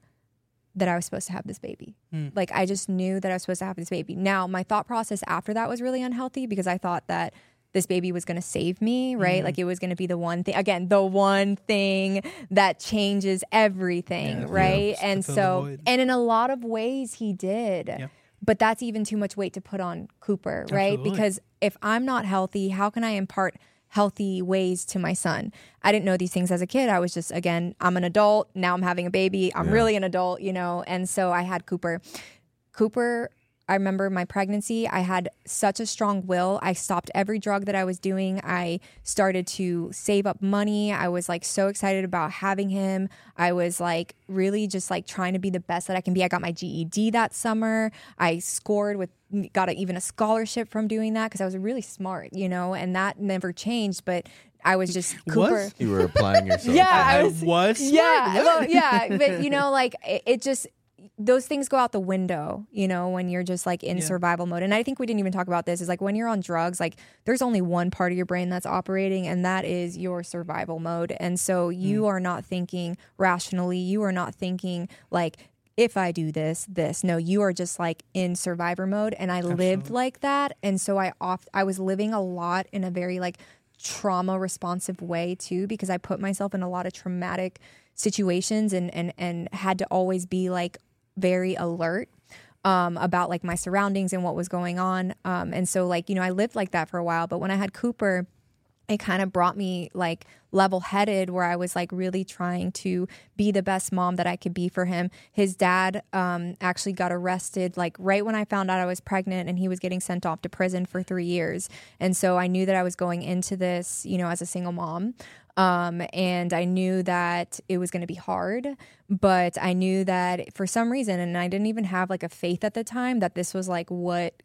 that I was supposed to have this baby. Like I just knew that I was supposed to have this baby. Now, my thought process after that was really unhealthy because I thought that this baby was going to save me, right? Like it was going to be the one thing again, the one thing that changes everything, Yeah, right? yeah, and to fill the so and in a lot of ways he did. But that's even too much weight to put on Cooper, right? Absolutely. Because if I'm not healthy, how can I impart healthy ways to my son? I didn't know these things as a kid. I was just, again, I'm an adult. Now I'm having a baby. I'm really an adult, you know? And so I had Cooper. Cooper, I remember my pregnancy. I had such a strong will. I stopped every drug that I was doing. I started to save up money. I was like so excited about having him. I was like really just like trying to be the best that I can be. I got my GED that summer. I scored with got a, even a scholarship from doing that because I was really smart, you know, and that never changed. But I was just (laughs) Cooper. You were applying yourself. (laughs) Yeah, I, I I was- was. Yeah, well, yeah, but you know, like it, it just those things go out the window, you know, when you're just like in survival mode. And I think we didn't even talk about this is like when you're on drugs, like there's only one part of your brain that's operating, and that is your survival mode. And so you mm. are not thinking rationally. You are not thinking like if I do this, this. No, you are just like in survivor mode. And I lived like that. And so I oft I was living a lot in a very like trauma responsive way too, because I put myself in a lot of traumatic situations and and and had to always be like very alert um, about like my surroundings and what was going on. Um, and so like, you know, I lived like that for a while. But when I had Cooper, it kind of brought me like level headed where I was like really trying to be the best mom that I could be for him. His dad um, actually got arrested like right when I found out I was pregnant and he was getting sent off to prison for three years. And so I knew that I was going into this, you know, as a single mom. Um, and I knew that it was going to be hard, but I knew that for some reason, and I didn't even have like a faith at the time that this was like what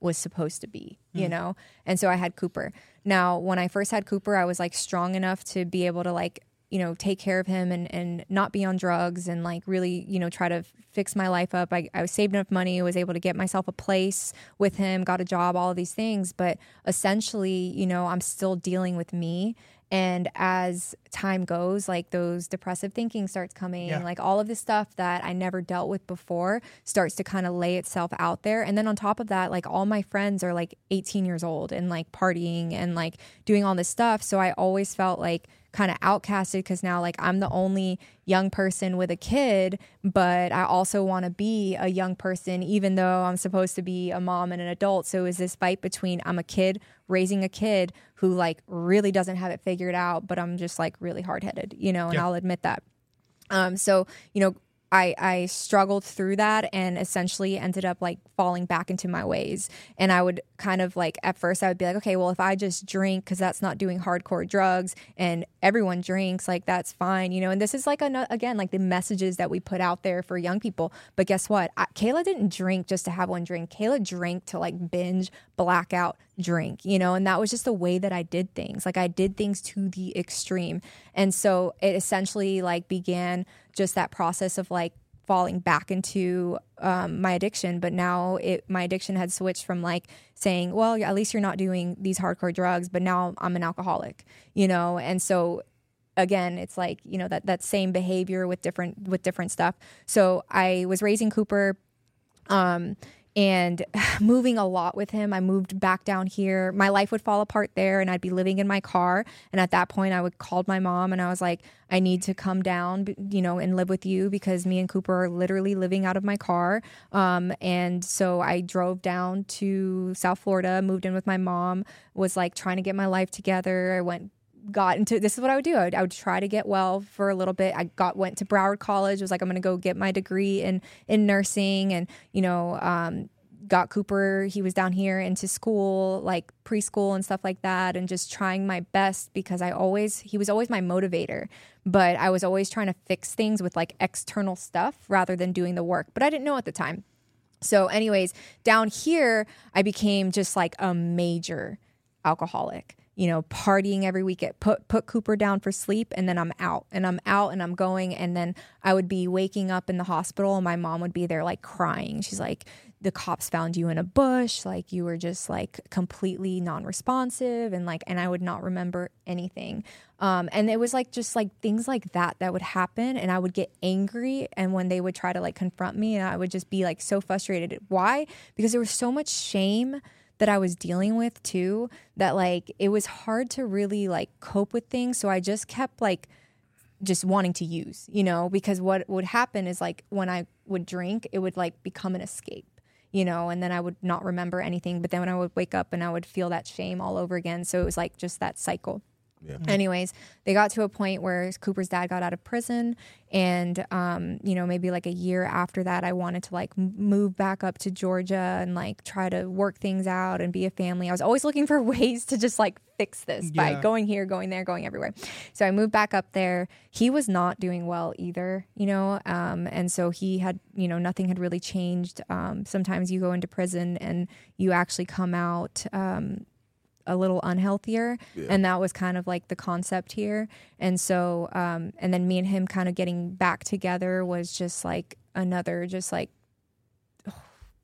was supposed to be, you know? And so I had Cooper. Now, when I first had Cooper, I was like strong enough to be able to like, you know, take care of him and, and not be on drugs and like really, you know, try to fix my life up. I, I saved enough money, was able to get myself a place with him, got a job, all these things. But essentially, you know, I'm still dealing with me And as time goes, like those depressive thinking starts coming, Yeah. like all of this stuff that I never dealt with before starts to kind of lay itself out there. And then on top of that, like all my friends are like 18 years old and like partying and like doing all this stuff. So I always felt like kind of outcasted because now like I'm the only young person with a kid, but I also want to be a young person, even though I'm supposed to be a mom and an adult. So is this fight between I'm a kid raising a kid who like really doesn't have it figured out, but I'm just like really hard headed, you know, and Yeah. I'll admit that. Um, so you know, I I struggled through that and essentially ended up like falling back into my ways. And I would kind of like at first I would be like, okay, well if I just drink because that's not doing hardcore drugs and everyone drinks, like that's fine, you know. And this is like a, again like the messages that we put out there for young people. But guess what? I, Kayla didn't drink just to have one drink. Kayla drank to like binge, blackout, drink, you know, and that was just the way that I did things. Like I did things to the extreme. And so it essentially like began just that process of like falling back into um, my addiction. But now it my addiction had switched from like saying well at least you're not doing these hardcore drugs but now i'm an alcoholic you know? And so again it's like you know that that same behavior with different with different stuff. So i was raising cooper um and (sighs) moving a lot with him. I moved back down here. My life would fall apart there, and I'd be living in my car. And at that point, I would call my mom, and I was like, "I need to come down, you know, and live with you because me and Cooper are literally living out of my car." Um, and so I drove down to South Florida, moved in with my mom, was like trying to get my life together. I went got into this is what I would do. I would, I would try to get well for a little bit. I got went to Broward College. Was like I'm going to go get my degree in in nursing, and you know, um, got Cooper. He was down here into school, like preschool and stuff like that, and just trying my best because I always he was always my motivator. But I was always trying to fix things with like external stuff rather than doing the work. But I didn't know at the time. So, anyways, down here, I became just like a major alcoholic. You know, partying every weekend. Put put Cooper down for sleep, and then I'm out, and I'm out, and I'm going, and then I would be waking up in the hospital, and my mom would be there like crying. She's like, "The cops found you in a bush, like you were just like completely non-responsive," and like, and I would not remember anything. Um, and it was like just like things like that that would happen, and I would get angry. And when they would try to like confront me, and I would just be like so frustrated. Why? Because there was so much shame that I was dealing with too that like it was hard to really like cope with things. So I just kept like just wanting to use, you know, because what would happen is like when I would drink, it would like become an escape. You know, and then I would not remember anything. But then when I would wake up and I would feel that shame all over again. So it was like just that cycle. Yeah. Anyways, they got to a point where Cooper's dad got out of prison, and um, you know, maybe like a year after that, I wanted to like move back up to Georgia and like try to work things out and be a family. I was always looking for (laughs) ways to just like fix this by going here, going there, going everywhere. So I moved back up there. He was not doing well either, you know, um, and so he had, you know, nothing had really changed. Um, sometimes you go into prison and you actually come out. A little unhealthier. And that was kind of like the concept here. And so um and then me and him kind of getting back together was just like another just like (sighs)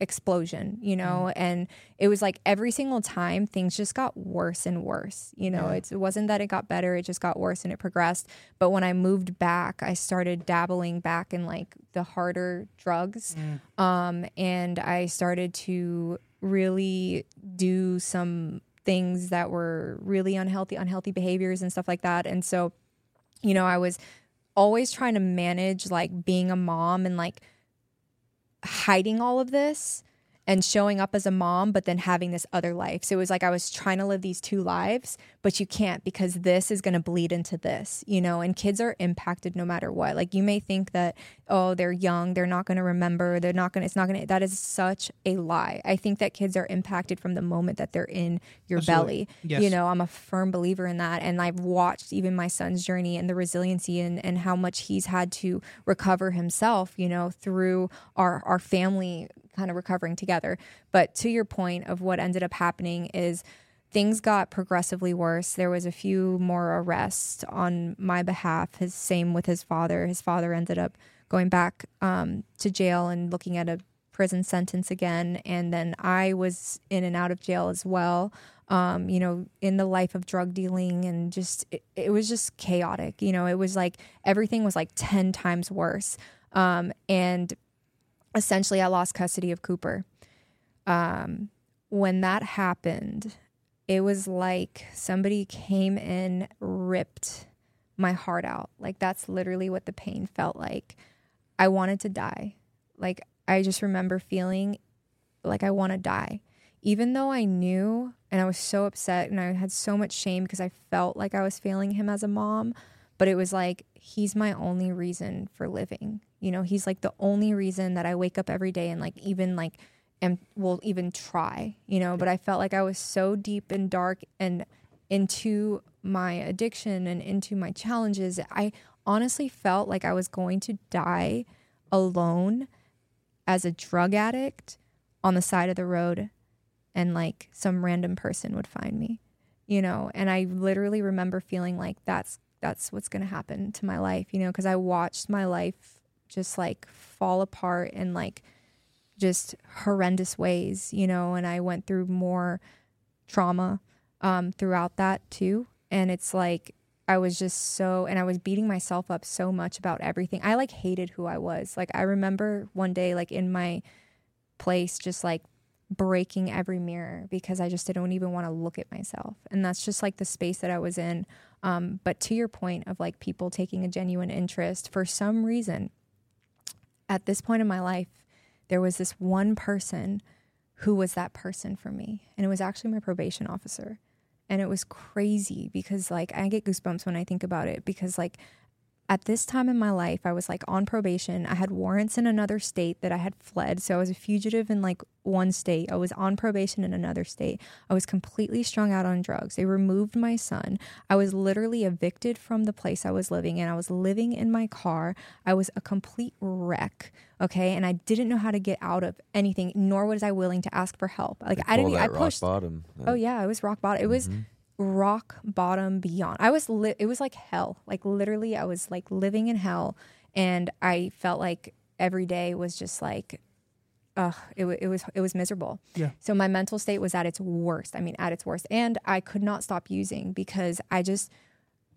explosion you know? And it was like every single time things just got worse and worse you know? It's, it wasn't that it got better it just got worse and it progressed. But when i moved back i started dabbling back in like the harder drugs. Um and i started to really do some things that were really unhealthy unhealthy behaviors and stuff like that. And so you know i was always trying to manage like being a mom and like hiding all of this and showing up as a mom, but then having this other life. So it was like I was trying to live these two lives, but you can't because this is going to bleed into this, you know, and kids are impacted no matter what. Like you may think that, oh, they're young, they're not going to remember, they're not going to, it's not going to, that is such a lie. I think that kids are impacted from the moment that they're in your Absolutely. belly. Yes. You know, I'm a firm believer in that. And I've watched even my son's journey and the resiliency and, and how much he's had to recover himself, you know, through our, our family kind of recovering together. But to your point of what ended up happening is things got progressively worse. There was a few more arrests on my behalf. His same with his father. His father ended up going back um, to jail and looking at a prison sentence again. And then I was in and out of jail as well. um, you know, in the life of drug dealing and just, it, it was just chaotic. You know, it was like everything was like 10 times worse. Um, and essentially, I lost custody of Cooper. Um, when that happened, it was like somebody came in, ripped my heart out. Like, that's literally what the pain felt like. I wanted to die. Like, I just remember feeling like I want to die. Even though I knew and I was so upset and I had so much shame because I felt like I was failing him as a mom, but it was like, he's my only reason for living. You know, he's like the only reason that I wake up every day and like even like and will even try, you know, but I felt like I was so deep and dark and into my addiction and into my challenges. I honestly felt like I was going to die alone as a drug addict on the side of the road and like some random person would find me you know and i literally remember feeling like that's that's what's going to happen to my life you know because i watched my life just like fall apart in like just horrendous ways you know and i went through more trauma um, throughout that too and it's like I was just so, and I was beating myself up so much about everything. I like hated who I was. Like, I remember one day, like in my place, just like breaking every mirror because I just didn't even want to look at myself. And that's just like the space that I was in. Um, but to your point of like people taking a genuine interest, for some reason, at this point in my life, there was this one person who was that person for me. And it was actually my probation officer and it was crazy because like I get goosebumps when I think about it because like at this time in my life I was like on probation. I had warrants in another state that I had fled. So I was a fugitive in like one state. I was on probation in another state. I was completely strung out on drugs. They removed my son. I was literally evicted from the place I was living in. I was living in my car. I was a complete wreck. Okay. And I didn't know how to get out of anything, nor was I willing to ask for help. Like I didn't, I pushed. bottom. Oh, yeah. It was rock bottom. It was. Rock bottom beyond. I was li- it was like hell. Like literally I was like living in hell and I felt like every day was just like ugh, it, it was it was miserable. Yeah. So my mental state was at its worst. I mean, at its worst, and I could not stop using because I just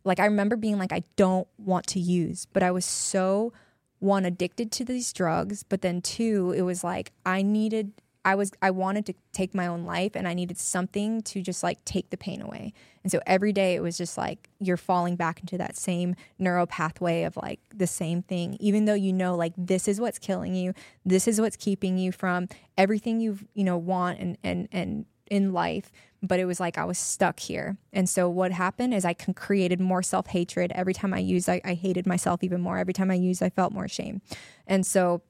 like I remember being like I don't want to use, but I was so one addicted to these drugs, but then two, it was like I needed I was I wanted to take my own life and I needed something to just like take the pain away. And so every day it was just like you're falling back into that same neural pathway of like the same thing even though you know like this is what's killing you, this is what's keeping you from everything you've, you know want and and and in life, but it was like I was stuck here. And so what happened is I created more self-hatred every time I used I, I hated myself even more. Every time I used I felt more shame. And so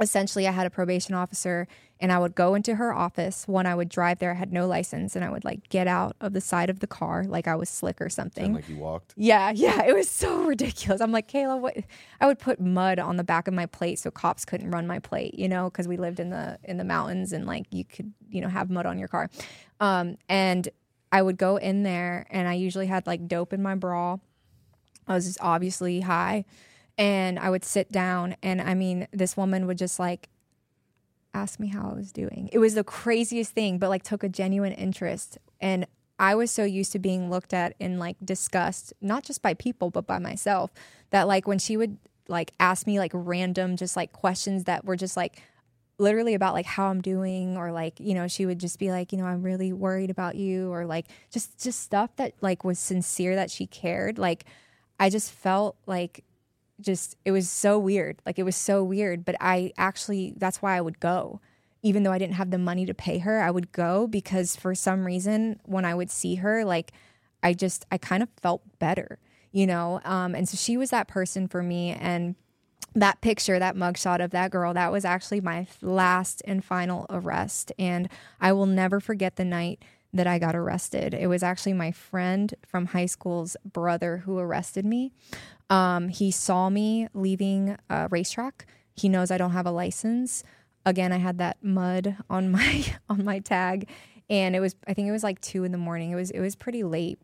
essentially I had a probation officer and I would go into her office when I would drive there. I had no license and I would like get out of the side of the car like I was slick or something. And like you walked. Yeah, yeah. (laughs) It was so ridiculous. I'm like, Kayla, what I would put mud on the back of my plate so cops couldn't run my plate, you know, because we lived in the in the mountains and like you could, you know, have mud on your car. Um, and I would go in there and I usually had like dope in my bra. I was obviously high and I would sit down and I mean this woman would just like ask me how I was doing. It was the craziest thing, but like took a genuine interest and I was so used to being looked at and like discussed, not just by people but by myself, that like when she would like ask me like random just like questions that were just like literally about like how I'm doing or like you know she would just be like you know I'm really worried about you or like just just stuff that like was sincere that she cared like I just felt like just it was so weird. Like it was so weird, but I actually that's why I would go. Even though I didn't have the money to pay her, I would go because for some reason when I would see her, like I just I kind of felt better, you know? Um and so she was that person for me and that picture, that mugshot of that girl, that was actually my last and final arrest. And I will never forget the night that I got arrested. It was actually my friend from high school's brother who arrested me. Um, he saw me leaving a racetrack. He knows I don't have a license. Again, I had that mud on (laughs) my on my tag, and it was I think it was like two in the morning. It was it was pretty late,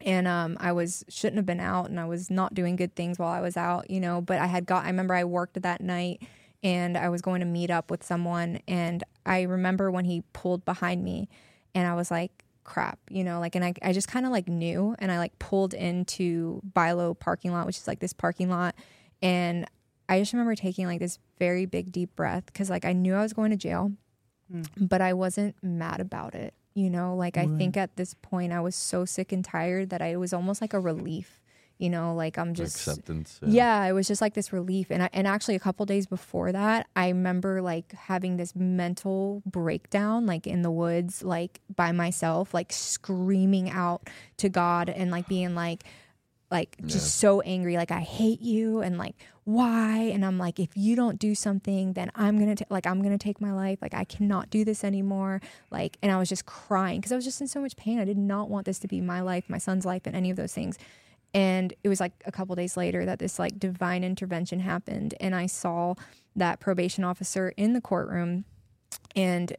and um, I was shouldn't have been out, and I was not doing good things while I was out, you know. But I had got I remember I worked that night, and I was going to meet up with someone, and I remember when he pulled behind me, and I was like, crap, you know, like, and I, I just kind of like knew and I like pulled into Bi-Lo parking lot, which is like this parking lot. And I just remember taking like this very big deep breath because like I knew I was going to jail, Mm. but I wasn't mad about it. You know, like I think at this point I was so sick and tired that I it was almost like a relief. You know, like I'm just acceptance. yeah, it was just like this relief. And I, and actually a couple days before that, I remember like having this mental breakdown like in the woods like by myself, like screaming out to God and like being like like just so angry like I hate you and like why and I'm like if you don't do something then I'm going to like I'm going to take my life like I cannot do this anymore like and I was just crying cuz I was just in so much pain. I did not want this to be my life, my son's life and any of those things and it was like a couple days later that this like divine intervention happened and i saw that probation officer in the courtroom and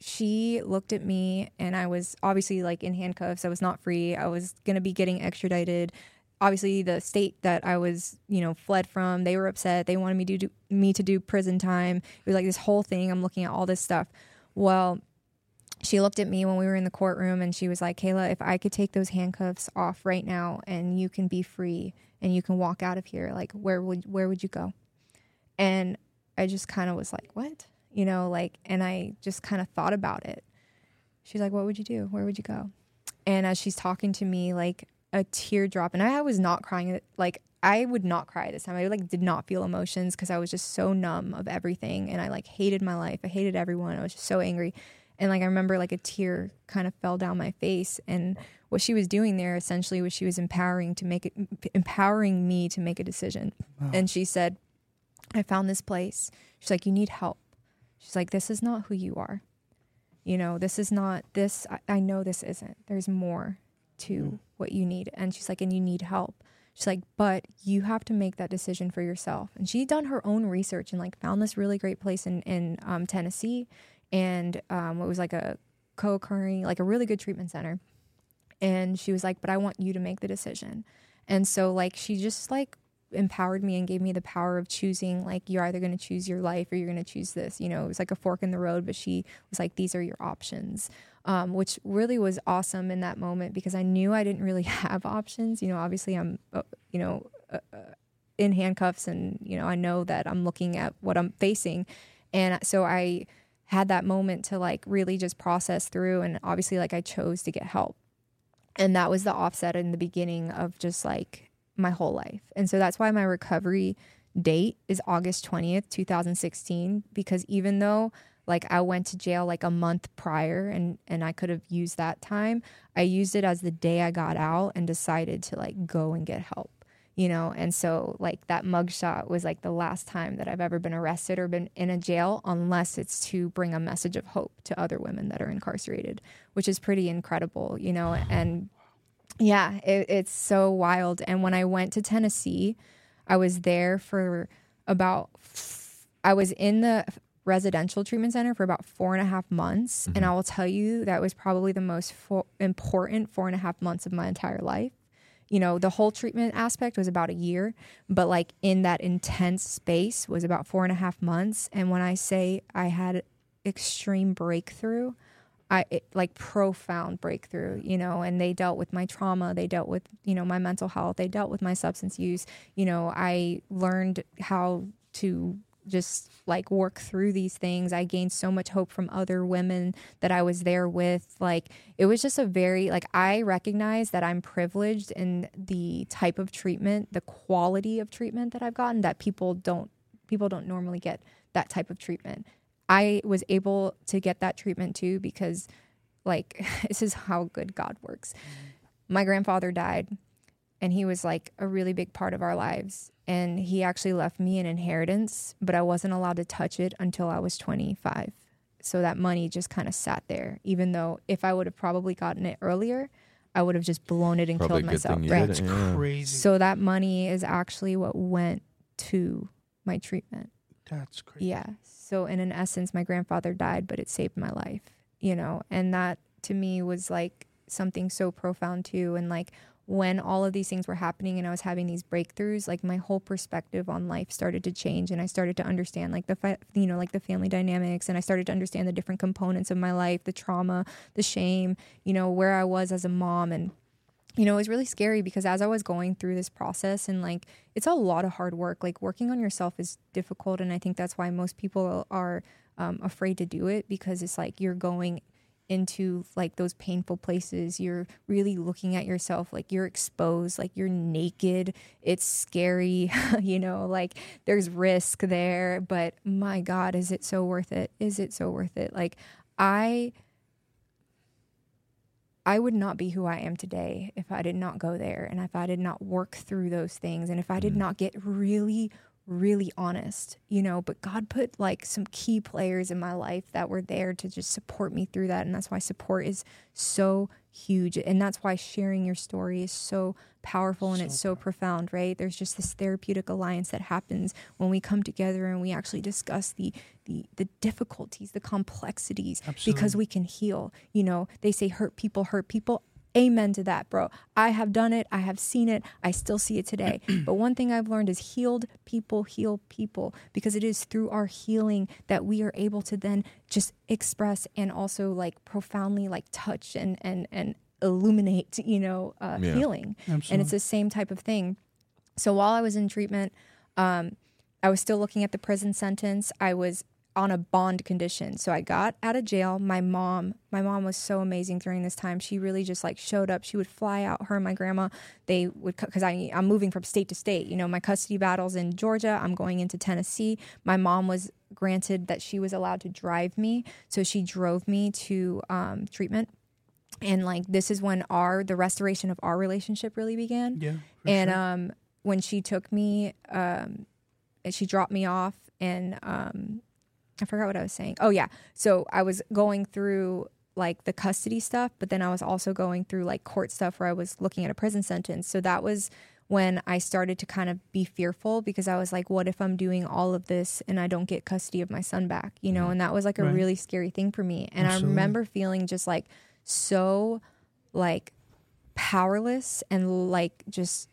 she looked at me and i was obviously like in handcuffs. I was not free. I was going to be getting extradited. Obviously the state that i was you know fled from they were upset. They wanted me to do me to do prison time. It was like this whole thing. I'm looking at all this stuff. Well she looked at me when we were in the courtroom and she was like, Kayla, if I could take those handcuffs off right now and you can be free and you can walk out of here, like where would where would you go? And I just kind of was like, what? You know, like and I just kind of thought about it. She's like, what would you do? Where would you go? And as she's talking to me, like a teardrop, and I was not crying. Like I would not cry this time. I like did not feel emotions because I was just so numb of everything, and I like hated my life. I hated everyone. I was just so angry and like I remember like a tear kind of fell down my face. And what she was doing there essentially was she was empowering to make it empowering me to make a decision. And she said I found this place. She's like you need help. She's like this is not who you are. You know this is not this I, I know this isn't. There's more to what you need. And she's like and you need help. She's like but you have to make that decision for yourself. And she'd done her own research and like found this really great place in in um, tennessee and um, it was like a co-occurring like a really good treatment center. And she was like but i want you to make the decision. And so like she just like empowered me and gave me the power of choosing like you're either going to choose your life or you're going to choose this. You know it was like a fork in the road but she was like these are your options um, which really was awesome in that moment because i knew i didn't really (laughs) have options. You know obviously i'm uh, you know uh, uh, in handcuffs and you know i know that i'm looking at what i'm facing. And so i had that moment to like really just process through and obviously like I chose to get help. And that was the offset in the beginning of just like my whole life. And so that's why my recovery date is August 20th, 2016 because even though like I went to jail like a month prior and and I could have used that time, I used it as the day I got out and decided to like go and get help you know and so like that mugshot was like the last time that i've ever been arrested or been in a jail unless it's to bring a message of hope to other women that are incarcerated which is pretty incredible you know and yeah it, it's so wild. And when i went to tennessee i was there for about i was in the residential treatment center for about four and a half months. And mm-hmm. i will tell you that was probably the most fo- important four and a half months of my entire life you know, the whole treatment aspect was about a year, but like in that intense space was about four and a half months. And when I say I had extreme breakthrough, I it, like profound breakthrough, you know, and they dealt with my trauma, they dealt with, you know, my mental health, they dealt with my substance use. You know, I learned how to just like work through these things. I gained so much hope from other women that I was there with. Like it was just a very like I recognize that I'm privileged in the type of treatment, the quality of treatment that I've gotten that people don't people don't normally get that type of treatment. I was able to get that treatment too because like (laughs) this is how good God works. Mm-hmm. My grandfather died and he was like a really big part of our lives and he actually left me an inheritance but i wasn't allowed to touch it until i was 25 so that money just kind of sat there even though if i would have probably gotten it earlier i would have just blown it and Probably killed myself right That's. Yeah. crazy. so that money is actually what went to my treatment That's crazy. yeah. So in an essence, my grandfather died, but it saved my life, you know, and that to me was like something so profound too. And like when all of these things were happening and I was having these breakthroughs, like my whole perspective on life started to change and I started to understand like the fa- you know like the family dynamics and I started to understand the different components of my life, the trauma, the shame, you know, where I was as a mom and you know, it was really scary because as I was going through this process and like it's a lot of hard work. Like working on yourself is difficult and I think that's why most people are um, afraid to do it because it's like you're going into like those painful places. You're really looking at yourself like you're exposed like you're naked. It's scary (laughs) you know like there's risk there but my god is it so worth it? Is it so worth it? Like i I would not be who I am today if I did not go there and if I did not work through those things and if I did mm. not get really really honest, you know, but God put like some key players in my life that were there to just support me through that. And that's why support is so huge. And that's why sharing your story is so powerful and so it's so powerful. profound, right? There's just this therapeutic alliance that happens when we come together and we actually discuss the the the difficulties, the complexities Absolutely. because we can heal. You know, they say hurt people hurt people amen to that, bro. I have done it. I have seen it. I still see it today. (clears throat) but one thing I've learned is healed people heal people because it is through our healing that we are able to then just express and also like profoundly like touch and and and illuminate, you know, uh, yeah. healing. Absolutely. And it's the same type of thing. So while I was in treatment, um, I was still looking at the prison sentence. I was on a bond condition. So I got out of jail. My mom, my mom was so amazing during this time. She really just like showed up. She would fly out. Her and my grandma, they would because I I'm moving from state to state. You know, my custody battles in Georgia. I'm going into Tennessee. My mom was granted that she was allowed to drive me, so she drove me to um, treatment. And like this is when our the restoration of our relationship really began. Yeah. And sure. um, when she took me, um, she dropped me off and um I forgot what I was saying. Oh yeah. So I was going through like the custody stuff, but then I was also going through like court stuff where I was looking at a prison sentence. So that was when I started to kind of be fearful because I was like, what if I'm doing all of this and I don't get custody of my son back? You know, and that was like a right. really scary thing for me. And Absolutely. I remember feeling just like so like powerless and like just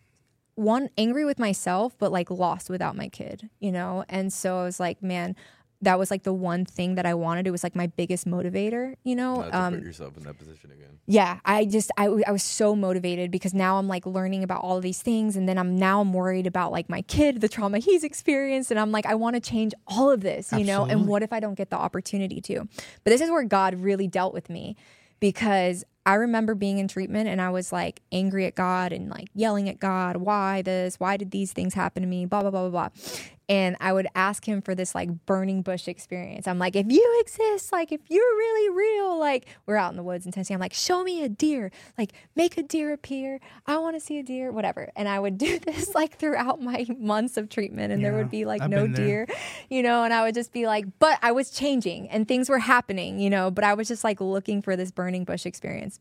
one angry with myself but like lost without my kid you know and so i was like man that was like the one thing that I wanted. It was like my biggest motivator, you know. Not to um, put yourself in that position again. Yeah, I just I, I was so motivated because now I'm like learning about all of these things, and then I'm now I'm worried about like my kid, the trauma he's experienced, and I'm like I want to change all of this, you Absolutely. know. And what if I don't get the opportunity to? But this is where God really dealt with me because I remember being in treatment and I was like angry at God and like yelling at God, why this? Why did these things happen to me? Blah, blah, blah, blah, blah. And I would ask him for this like burning bush experience. I'm like, if you exist, like if you're really real, like we're out in the woods in Tennessee. I'm like, show me a deer, like make a deer appear. I want to see a deer, whatever. And I would do (laughs) this like throughout my months of treatment and yeah, there would be like I've no deer, you know, and I would just be like, but I was changing and things were happening, you know, but I was just like looking for this burning bush experience.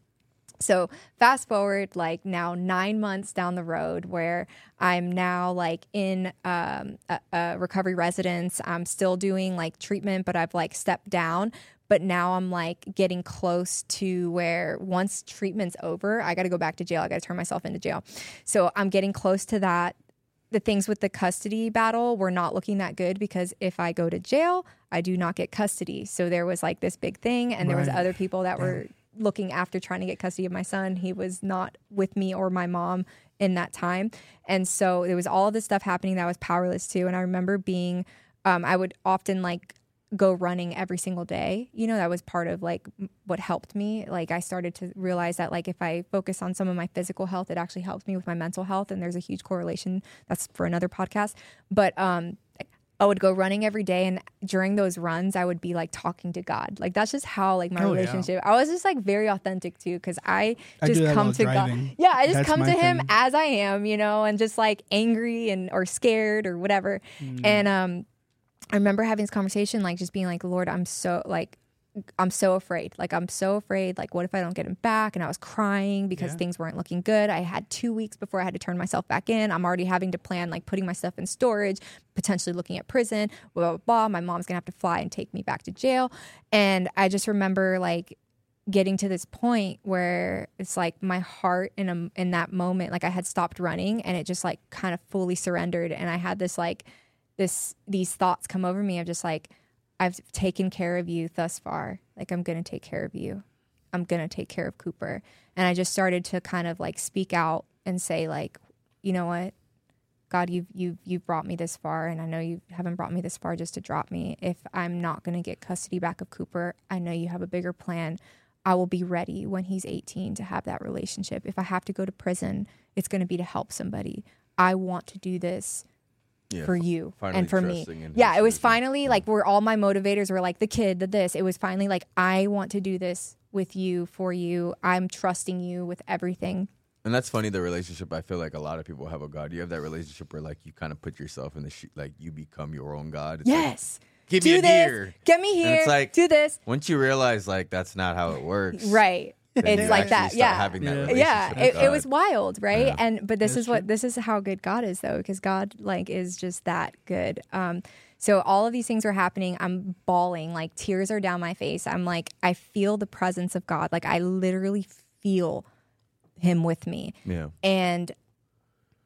So fast forward like now nine months down the road where I'm now like in um, a, a recovery residence. I'm still doing like treatment, but I've like stepped down. But now I'm like getting close to where once treatment's over, I got to go back to jail. I got to turn myself into jail. So I'm getting close to that. The things with the custody battle were not looking that good because if I go to jail, I do not get custody. So there was like this big thing, and there was other people that yeah. were looking after trying to get custody of my son. He was not with me or my mom in that time. And so there was all this stuff happening that I was powerless to. And I remember being, um, I would often like go running every single day. You know, that was part of like what helped me. Like I started to realize that like if I focus on some of my physical health, it actually helps me with my mental health. And there's a huge correlation. That's for another podcast. But um, I would go running every day and during those runs I would be like talking to God. Like that's just how like my oh, relationship. Yeah. I was just like very authentic too cuz I just I come to driving. God. Yeah, I just that's come to him thing. as I am, you know, and just like angry and or scared or whatever. Mm. And um I remember having this conversation like just being like, "Lord, I'm so like I'm so afraid. Like I'm so afraid. Like what if I don't get him back? And I was crying because yeah. things weren't looking good. I had two weeks before I had to turn myself back in. I'm already having to plan like putting my stuff in storage, potentially looking at prison. Blah blah blah. My mom's gonna have to fly and take me back to jail. And I just remember like getting to this point where it's like my heart in a, in that moment like I had stopped running and it just like kind of fully surrendered and I had this like this these thoughts come over me of just like I've taken care of you thus far like I'm going to take care of you I'm going to take care of Cooper and I just started to kind of like speak out and say like you know what God, you've you've you've brought me this far, and I know you haven't brought me this far just to drop me. If I'm not going to get custody back of Cooper, I know you have a bigger plan. I will be ready when he's 18 to have that relationship. If I have to go to prison, it's going to be to help somebody. I want to do this Yeah, for you finally and for me. Yeah, it was finally Yeah. like where all my motivators were like the kid, the this. It was finally like I want to do this with you for you. I'm trusting you with everything. And that's funny. The relationship I feel like a lot of people have a God. You have that relationship where like you kind of put yourself in the sh- like you become your own God. It's like, Yes. Give do me a this. deer. Get me And here. it's like- do this. Once you realize like that's not how it works, Right. (laughs) then It's like that. Yeah. Having that Yeah. yeah it, it was wild right Yeah. and but this That's is what true. this is how good god is though because god like is just that good um so all of these things are happening i'm bawling like tears are down my face i'm like i feel the presence of god like i literally feel him with me yeah. and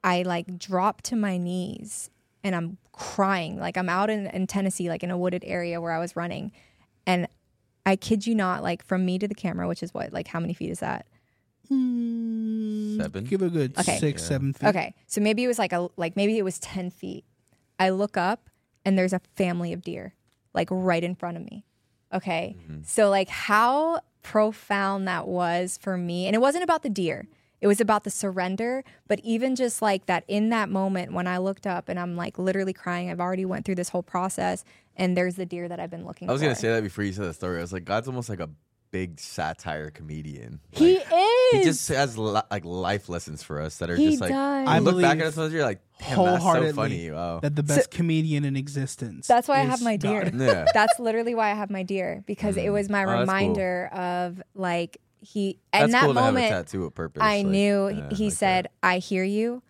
I like drop to my knees and I'm crying. Like I'm out in, in Tennessee, like in a wooded area where I was running. And I kid you not, like from me to the camera, which is what, like how many feet is that? Hmm. Seven. Give it a good Okay. six, Yeah. seven feet. Okay. So maybe it was like a like maybe it was 10 feet. I look up and there's a family of deer like right in front of me. Okay. Mm-hmm. So like how profound that was for me. And it wasn't about the deer. It was about the surrender, but even just like that in that moment when I looked up and I'm like literally crying, I've already went through this whole process and there's the deer that I've been looking for. I was for. gonna say that before you said the story. I was like, God's almost like a big satire comedian. He Like, is. He just has li- like life lessons for us that are He just like does. I look back at us and you're like, damn, that's so wholeheartedly funny. Wow. that the best comedian in existence. That's why I have my deer. (laughs) Yeah. That's literally why I have my deer because it mm. was my Oh, that's cool. reminder of like he That's and that cool moment to have a tattoo with purpose. I like, knew yeah, he like said. "I hear you.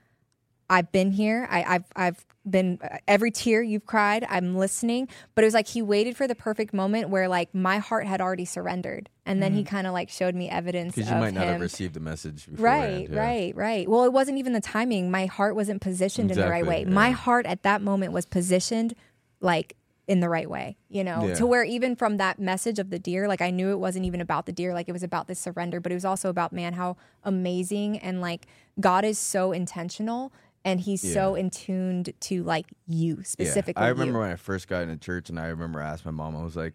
I've been here. I, I've I've been every tear you've cried. I'm listening." But it was like he waited for the perfect moment where like my heart had already surrendered, and then he mm-hmm. kind of like showed me evidence Because of you might not him. have received the message beforehand. Right, yeah. right, right. Well, it wasn't even the timing. My heart wasn't positioned in the right way. Exactly, My heart at that moment was positioned like in the right way, you know, Yeah. to where even from that message of the deer, like I knew it wasn't even about the deer, like it was about this surrender, but it was also about, man, how amazing and like God is so intentional and he's so in tuned to like you Yeah. specifically. I you. remember when I first got into church, and I remember I asked my mom, I was like,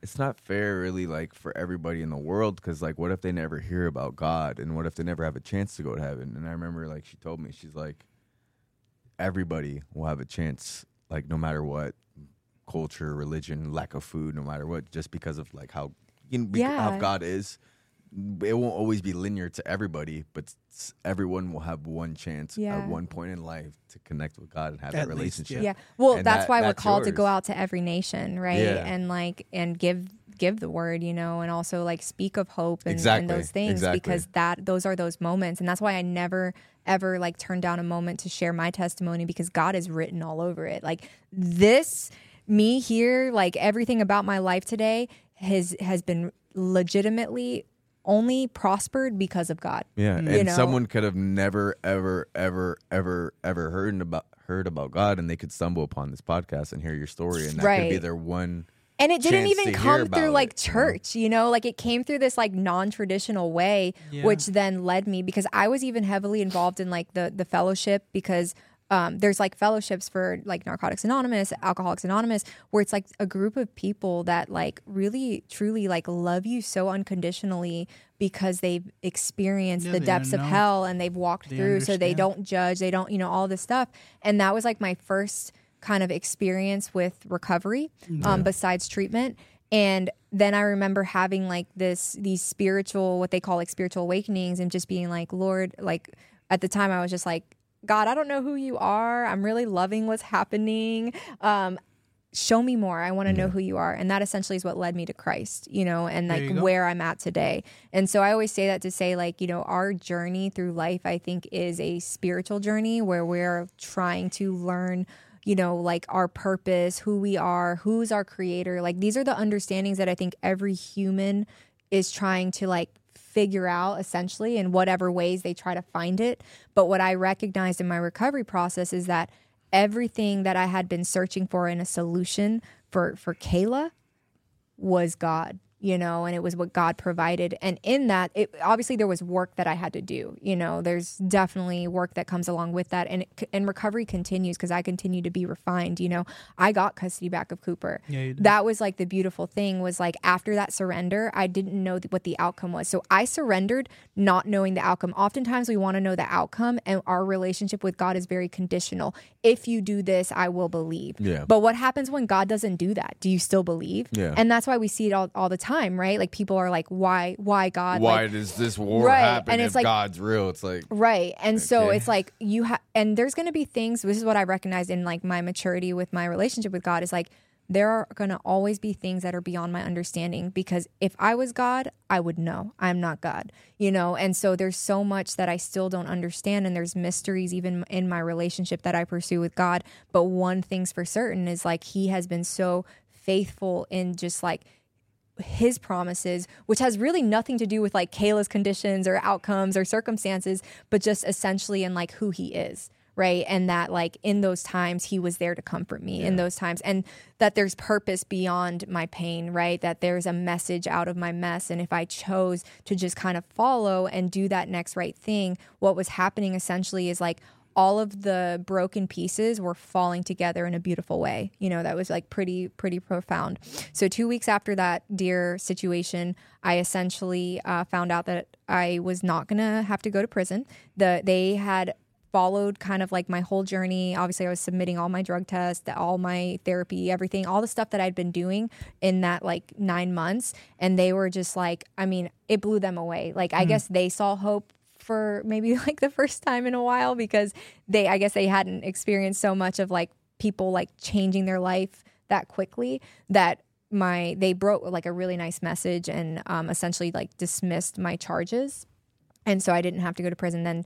it's not fair, really, like for everybody in the world, because like, what if they never hear about God, and what if they never have a chance to go to heaven? And I remember, like, she told me, she's like, everybody will have a chance, like, no matter what culture, religion, lack of food, no matter what, just because of like how you know, bec- how God is. It won't always be linear to everybody, but everyone will have one chance Yeah. at one point in life to connect with God and have At that least, relationship. Yeah. Well, And that's that- why we're that's called to go out to every nation, right? Yeah. And like and give give the word, you know, and also like speak of hope and, and those things exactly. because that those are those moments. And that's why I never ever like turn down a moment to share my testimony because God is written all over it. Like this me here, like everything about my life today has has been legitimately only prospered because of God. Yeah, mm-hmm. You and know? someone could have never, ever, ever, ever, ever heard about heard about God, and they could stumble upon this podcast and hear your story, and that could be their one. And it didn't even come through like it, you know? church, you know, like it came through this like non-traditional way, Yeah. which then led me because I was even heavily involved in like the the fellowship because um, there's like fellowships for like Narcotics Anonymous, Alcoholics Anonymous, where it's like a group of people that like really truly like love you so unconditionally because they've experienced Yeah, the depths of hell and they've walked They through, so they don't judge, they don't, you know, all this stuff. And that was like my first kind of experience with recovery um, besides treatment. And then i remember having like this these spiritual what they call like spiritual awakenings and just being like lord like at the time i was just like god i don't know who you are. I'm really loving what's happening. Um, show me more. I want to know who you are. And that essentially is what led me to christ you know and like where i'm at today. And so i always say that to say like you know our journey through life i think is a spiritual journey where we're trying to learn you know like our purpose who we are who's our creator. Like these are the understandings that i think every human is trying to like figure out essentially in whatever ways they try to find it. But what I recognized in my recovery process is that everything that I had been searching for in a solution for for Kayla was God you know, and it was what God provided. And in that, it obviously there was work that I had to do. You know, there's definitely work that comes along with that, and it, and recovery continues because I continue to be refined. You know, I got custody back of Cooper. Yeah, that was like the beautiful thing was like after that surrender, I didn't know what the outcome was, so I surrendered not knowing the outcome. Oftentimes, we want to know the outcome, and our relationship with God is very conditional. If you do this, I will believe. Yeah. But what happens when God doesn't do that? Do you still believe? Yeah. And that's why we see it all, all the time, right? Like people are like, why, why God? Why Like, does this war Right, happen and if it's like- God's real? It's like right. And so it's like you have, and there's going to be things, this is what I recognize in like my maturity with my relationship with God is like, there are going to always be things that are beyond my understanding because if I was God, I would know I'm not God, you know? And so there's so much that I still don't understand. And there's mysteries even in my relationship that I pursue with God. But one thing's for certain is like, He has been so faithful in just like, his promises, which has really nothing to do with like Kayla's conditions or outcomes or circumstances, but just essentially in like who he is. Right. And that, like, in those times, he was there to comfort me in those times. And that there's purpose beyond my pain, right? That there's a message out of my mess. And if I chose to just kind of follow and do that next right thing, what was happening essentially is like all of the broken pieces were falling together in a beautiful way. You know, that was like pretty, pretty profound. So, two weeks after that deer situation, I essentially uh, found out that I was not going to have to go to prison. The They had followed kind of like my whole journey. Obviously, I was submitting all my drug tests, all my therapy, everything, all the stuff that I'd been doing in that like nine months. And they were just like, I mean, it blew them away. Like, I guess they saw hope for maybe (laughs) like the first time in a while because they, I guess they hadn't experienced so much of like people like changing their life that quickly that my they broke like a really nice message and um, essentially like dismissed my charges and so I didn't have to go to prison. Then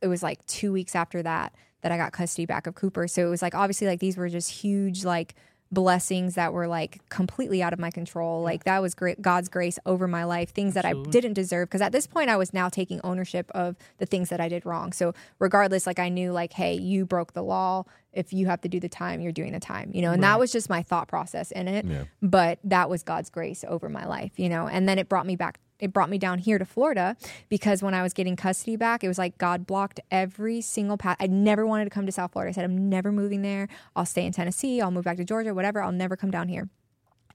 it was like two weeks after that that I got custody back of Cooper. So it was like obviously like these were just huge like blessings that were like completely out of my control. Like that was great God's grace over my life, things that I didn't deserve. Because at this point I was now taking ownership of the things that I did wrong. So regardless, like I knew like, hey, you broke the law. If you have to do the time, you're doing the time, you know, and that was just my thought process in it. Yeah. But that was God's grace over my life, you know, and then it brought me back it brought me down here to Florida because when I was getting custody back, it was like God blocked every single path. I never wanted to come to South Florida. I said, I'm never moving there. I'll stay in Tennessee. I'll move back to Georgia, whatever. I'll never come down here.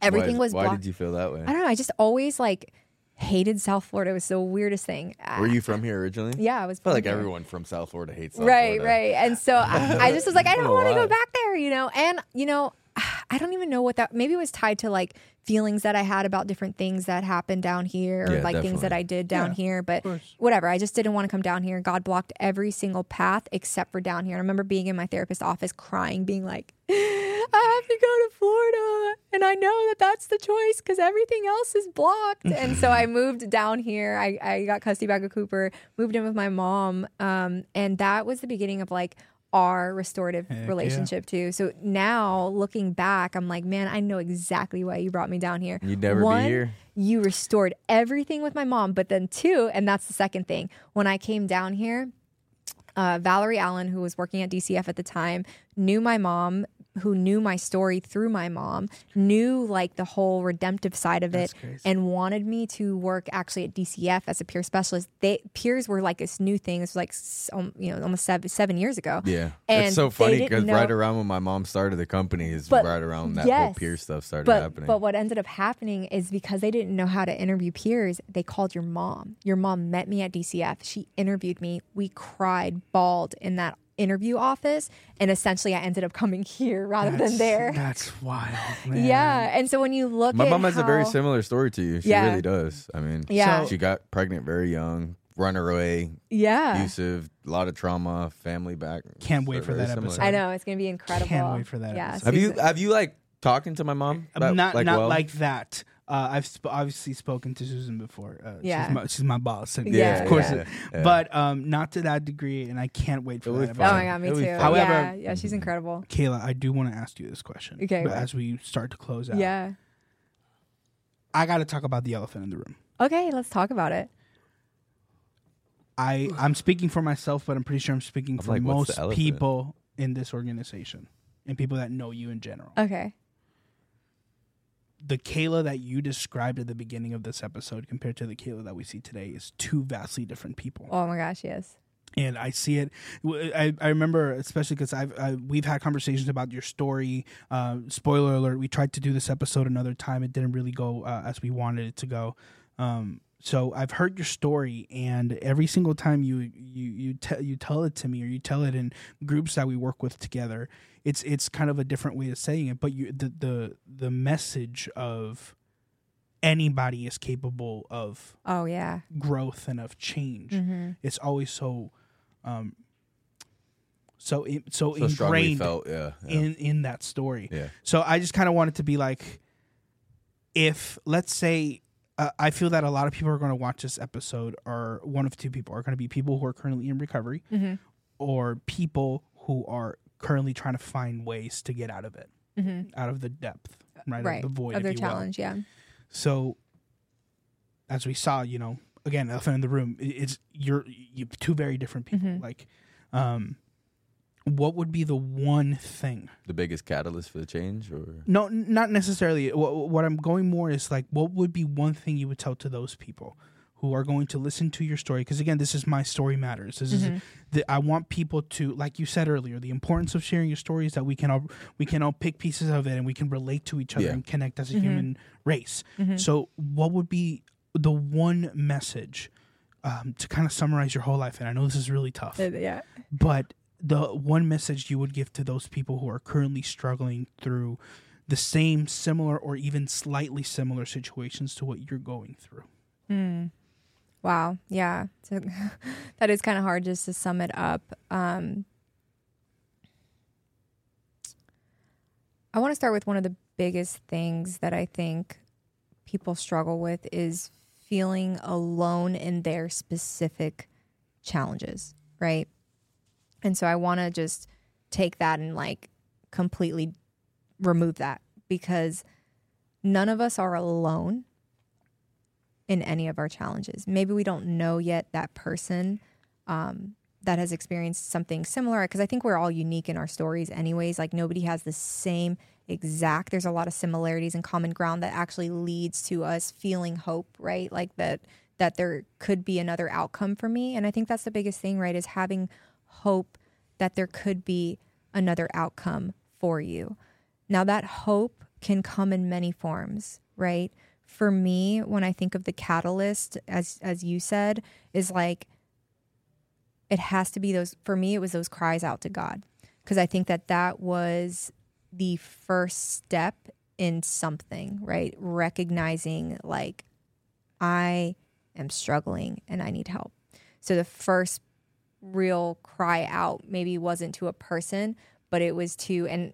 Everything why, was Why did you feel that way? I don't know. I just always like hated South Florida. It was the weirdest thing. Were you from here originally? Yeah, I was. I feel like here. everyone from South Florida hates South right, Florida. right. And so I, I just was like, (laughs) I don't want to go back there, you know. And you know, I don't even know what that. Maybe it was tied to like feelings that I had about different things that happened down here, or Yeah, like things that. I did down Yeah, here. But whatever, I just didn't want to come down here. God blocked every single path except for down here. And I remember being in my therapist's office crying, being like, (gasps) I have to go to Florida, and I know that that's the choice because everything else is blocked. (laughs) and so I moved down here. I, I got custody back of Cooper, moved in with my mom, um, and that was the beginning of like our restorative yeah. relationship too. So now looking back, I'm like, man, I know exactly why you brought me down here. You'd never be here. You restored everything with my mom, but then two, and that's the second thing. When I came down here, uh, Valerie Allen, who was working at DCF at the time, knew my mom, who knew my story through my mom, knew like the whole redemptive side of it, and wanted me to work actually at DCF as a peer specialist. They peers were like this new thing. It was like um, you know almost seven, seven years ago. Yeah, And it's so funny because right around when my mom started the company is But- right around that whole peer stuff started But happening. but what ended up happening is because they didn't know how to interview peers, they called your mom. Your mom met me at DCF. She interviewed me. We cried, bawled in that interview office, and essentially I ended up coming (laughs) here rather than there. That's wild, (laughs) man. Yeah, and so when you look, my at mom has a very similar story to you. She Yeah. really does. I mean, Yeah. she got pregnant very young, run away, Yeah, abusive, a lot of trauma, family back. Can't wait for that similar. episode. I know it's gonna be incredible. Can't wait for that Yeah, episode. Have you have you like talking to my mom? About, not like, not well? like that. Uh, I've sp- obviously spoken to Susan before. Uh, Yeah. she's my, she's my boss. And Yeah, of course. yeah, yeah. But um, not to that degree, and I can't wait for It'll be that. fun. Oh episode. my god, me It'll too. However- yeah, yeah, she's incredible. Kayla, I do want to ask you this question. Okay, but as we start to close out, Yeah. I got to talk about the elephant in the room. Okay, let's talk about it. I I'm speaking for myself, but I'm pretty sure I'm speaking I'm for like, most people in this organization and people that know you in general. Okay. The Kayla that you described at the beginning of this episode compared to the Kayla that we see today is two vastly different people. Oh my gosh, yes. and I see it. I, I remember especially because I've I, we've had conversations about your story. Uh, spoiler alert: We tried to do this episode another time. It didn't really go uh, as we wanted it to go. Um, so I've heard your story, and every single time you you you tell you tell it to me, or you tell it in groups that we work with together, it's it's kind of a different way of saying it. But you the the the message of anybody is capable of Oh yeah. growth and of change Mm-hmm. it's always so um so in, so, So strongly ingrained felt, yeah, yeah. in in that story yeah. so i just kind of wanted to be like if let's say uh, i feel that a lot of people are going to watch this episode are one of two people are going to be people who are currently in recovery Mm-hmm. or people who are currently trying to find ways to get out of it Mm-hmm. out of the depth right, Right. of the void Of their you will. challenge, yeah. So, as we saw, you know, again, elephant in the room. It's you're you two very different people. Mhm. Like, um, what would be the one thing? The biggest catalyst for the change, or No, n- not necessarily. What, what I'm going more is like, what would be one thing you would tell to those people who are going to listen to your story? Because again, this is my story matters. This is Mhm. the, I want people to, like you said earlier, the importance of sharing your story is that we can all we can all pick pieces of it and we can relate to each other Yeah. and connect as a Mhm. human race. Mhm. So, what would be the one message um, to kind of summarize your whole life? And I know this is really tough, Uh, yeah. but the one message you would give to those people who are currently struggling through the same, similar, or even slightly similar situations to what you're going through. Hmm. Wow. Yeah. (laughs) That is kind of hard just to sum it up. Um, I want to start with one of the biggest things that I think people struggle with is feeling alone in their specific challenges, right? And so I want to just take that and like completely remove that because none of us are alone in any of our challenges. Maybe we don't know yet that person um, that has experienced something similar because I think we're all unique in our stories, anyways. Like nobody has the same exact. There's a lot of similarities and common ground that actually leads to us feeling hope, right? Like that that there could be another outcome for me, and I think that's the biggest thing, right? Is having hope that there could be another outcome for you. Now that hope can come in many forms, right? For me, when I think of the catalyst, as as you said, is like it has to be those. For me, it was those cries out to God, because I think that that was the first step in something, right? Recognizing like I am struggling and I need help. So the first real cry out maybe wasn't to a person, but it was to and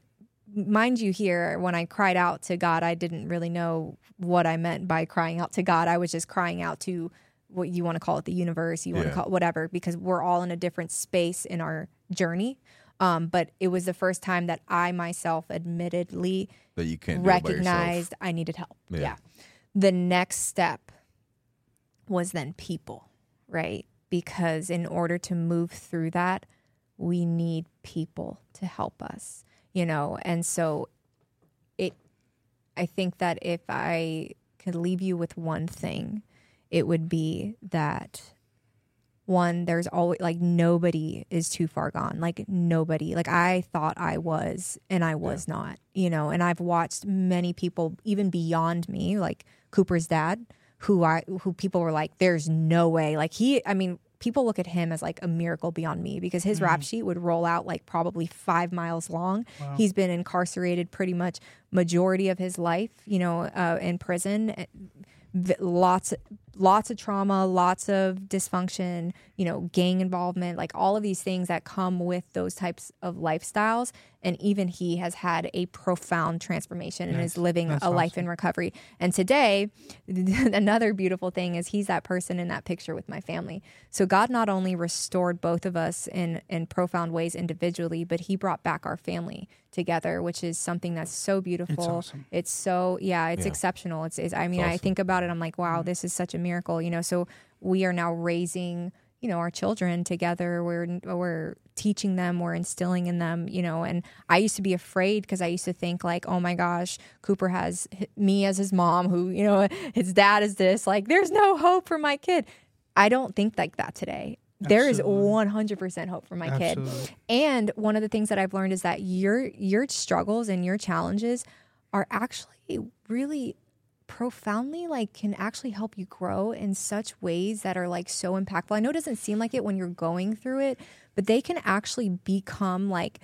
mind you here when I cried out to God, I didn't really know what I meant by crying out to God. I was just crying out to what you want to call it the universe, you want Yeah. to call it whatever because we're all in a different space in our journey. Um, but it was the first time that I myself admittedly that you can't do it by yourself. recognized I needed help. Yeah. Yeah. The next step was then people, right? Because in order to move through that, we need people to help us, you know? And so it, I think that if I could leave you with one thing, it would be that one there's always like nobody is too far gone. Like nobody. Like i thought i was and i was not you know? And i've watched many people even beyond me like cooper's dad who i who people were like there's no way. Like he i mean people look at him as like a miracle beyond me because his rap sheet would roll out like probably five miles long. He's been incarcerated pretty much majority of his life you know uh, in prison lots lots of trauma lots of dysfunction you know gang involvement like all of these things that come with those types of lifestyles and even he has had a profound transformation and Nice. is living That's a life in recovery and today (laughs) another beautiful thing is he's that person in that picture with my family so god not only restored both of us in in profound ways individually but he brought back our family together, which is something that's so beautiful. awesome. It's so yeah, it's Yeah. exceptional. It's, it's I mean, I awesome. think about it, I'm like, wow, mm-hmm. this is such a miracle, you know. So we are now raising, you know, our children together. We're we're teaching them, we're instilling in them, you know. And I used to be afraid because I used to think like, oh my gosh, Cooper has me as his mom, who you know, (laughs) his dad is this. Like, there's no hope for my kid. I don't think like that today. There is Absolutely. 100% hope for my kid. And one of the things that I've learned is that your your struggles and your challenges are actually really profoundly like can actually help you grow in such ways that are like so impactful. I know it doesn't seem like it when you're going through it, but they can actually become like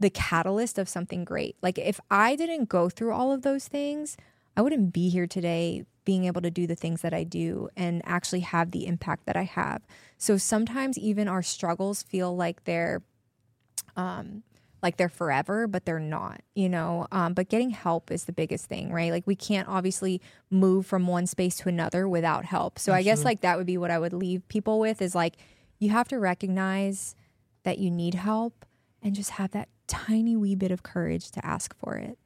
the catalyst of something great. Like if I didn't go through all of those things, I wouldn't be here today being able to do the things that I do and actually have the impact that I have. So sometimes even our struggles feel like they're um like they're forever but they're not you know? Um but getting help is the biggest thing right? Like we can't obviously move from one space to another without help. So i guess like that would be what i would leave people with is like you have to recognize that you need help and just have that tiny wee bit of courage to ask for it.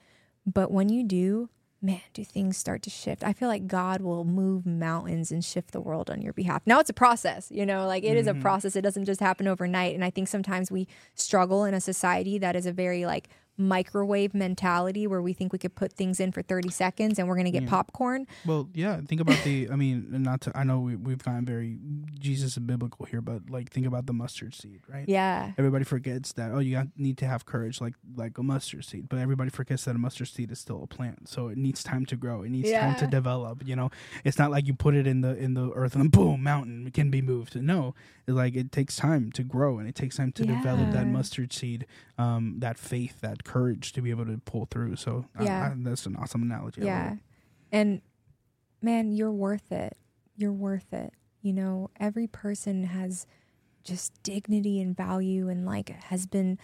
But when you do man do things start to shift? I feel like god will move mountains and shift the world on your behalf. Now it's a process you know like it is a mm-hmm. process. It doesn't just happen overnight. And i think sometimes we struggle in a society that is a very like microwave mentality where we think we could put things in for 30 seconds and we're going to get popcorn Well, yeah. Think about the. I mean, not to. I know we, we've gotten very Jesus and biblical here, but like think about the mustard seed, right? yeah Everybody forgets that. Oh, you got, need to have courage, like like a mustard seed. But everybody forgets that a mustard seed is still a plant, so it needs time to grow. It needs time to develop. You know, it's not like you put it in the in the earth and boom, mountain can be moved. No, like it takes time to grow, and it takes time to develop that mustard seed, um, that faith, that courage to be able to pull through. So Yeah. I, that's an awesome analogy. Yeah. And man, you're worth it. You're worth it. You know, every person has just dignity and value and like has been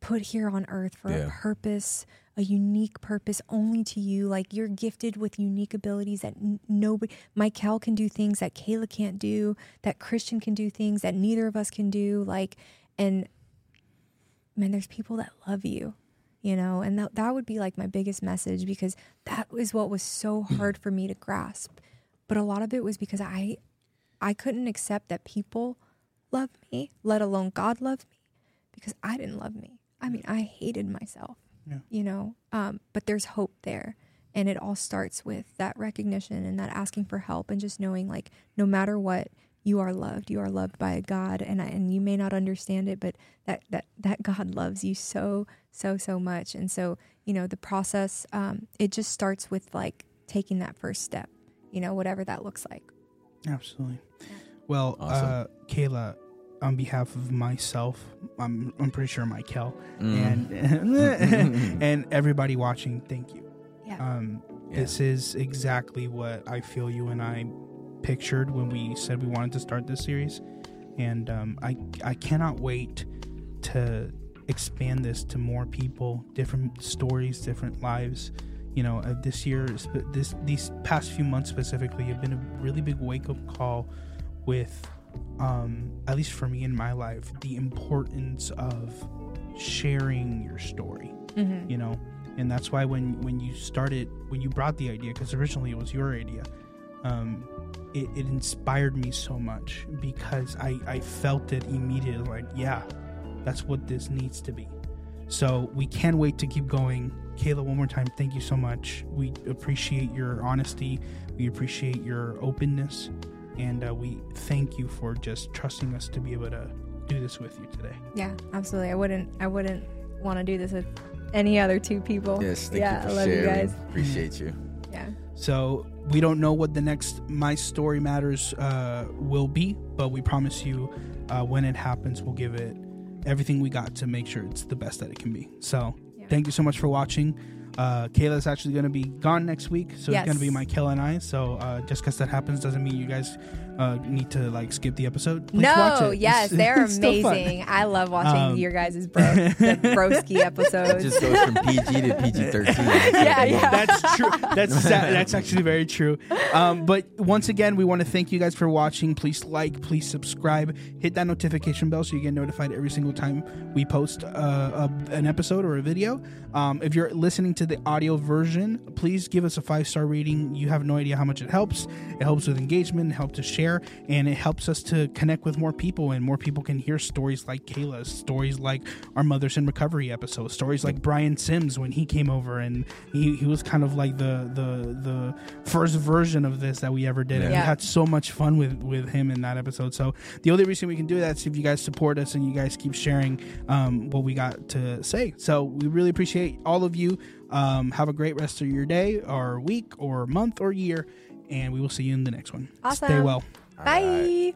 put here on earth for a purpose, a unique purpose only to you. Like you're gifted with unique abilities that nobody, Michael can do things that Kayla can't do, that Christian can do things that neither of us can do. Like, and man, there's people that love you, you know, and that, that would be like my biggest message because that was what was so hard for me to grasp. But a lot of it was because I, I couldn't accept that people love me, let alone God love me, because I didn't love me. I mean, I hated myself, Yeah. you know, um, but there's hope there. And it all starts with that recognition and that asking for help and just knowing like no matter what, you are loved. You are loved by a God, and I, and you may not understand it, but that that that God loves you so so so much. And so you know the process, um, it just starts with like taking that first step. You know, whatever that looks like. Absolutely. Well, Awesome. uh, Kayla, on behalf of myself, I'm I'm pretty sure Michael and (laughs) and everybody watching, thank you. Yeah. Um, Yeah. This is exactly what I feel you and I pictured when we said we wanted to start this series, and um, I I cannot wait to expand this to more people, different stories, different lives. You know, uh, this year, sp- this these past few months specifically, have been a really big wake up call with, um, at least for me in my life, the importance of sharing your story Mm-hmm. you know? And that's why when when you started when you brought the idea because originally it was your idea um it, it inspired me so much because i i felt it immediately like yeah that's what this needs to be. So we can't wait to keep going. Kayla one more time thank you so much. We appreciate your honesty. We appreciate your openness and uh, we thank you for just trusting us to be able to do this with you today Yeah, absolutely. I wouldn't. I wouldn't want to do this with any other two people. Yes, thank yeah, you for I love sharing. you guys. Appreciate you. Yeah. So we don't know what the next My Story Matters uh, will be, but we promise you uh, when it happens, we'll give it everything we got to make sure it's the best that it can be. So Yeah. thank you so much for watching. Uh, Kayla's actually going to be gone next week, so it's going to be Yes. Michaela and I. So uh, just because that happens doesn't mean you guys uh, need to like skip the episode, please no, watch it. yes, It's- (laughs) they're it's amazing. I love watching Um, your guys' bro, the (laughs) broski It episodes. just goes from PG to PG thirteen. (laughs) Yeah, yeah. That's true. That's sa- that's actually very true. Um, but once again, we want to thank you guys for watching. Please like, please subscribe, hit that notification bell so you get notified every single time we post uh, a, an episode or a video. Um, if you're listening to the audio version, please give us a five star rating. You have no idea how much it helps. It helps with engagement, it helps to share, and it helps us to connect with more people, and more people can hear stories like Kayla's, stories like our Mothers in Recovery episode, stories like Brian Sims when he came over and he, he was kind of like the the the first version of this that we ever did, and we had so much fun with with him in that episode. So the only reason we can do that is if you guys support us and you guys keep sharing um, what we got to say. So we really appreciate all of you. Um, have a great rest of your day, or week, or month, or year, and we will see you in the next one. Stay Awesome. well. Bye.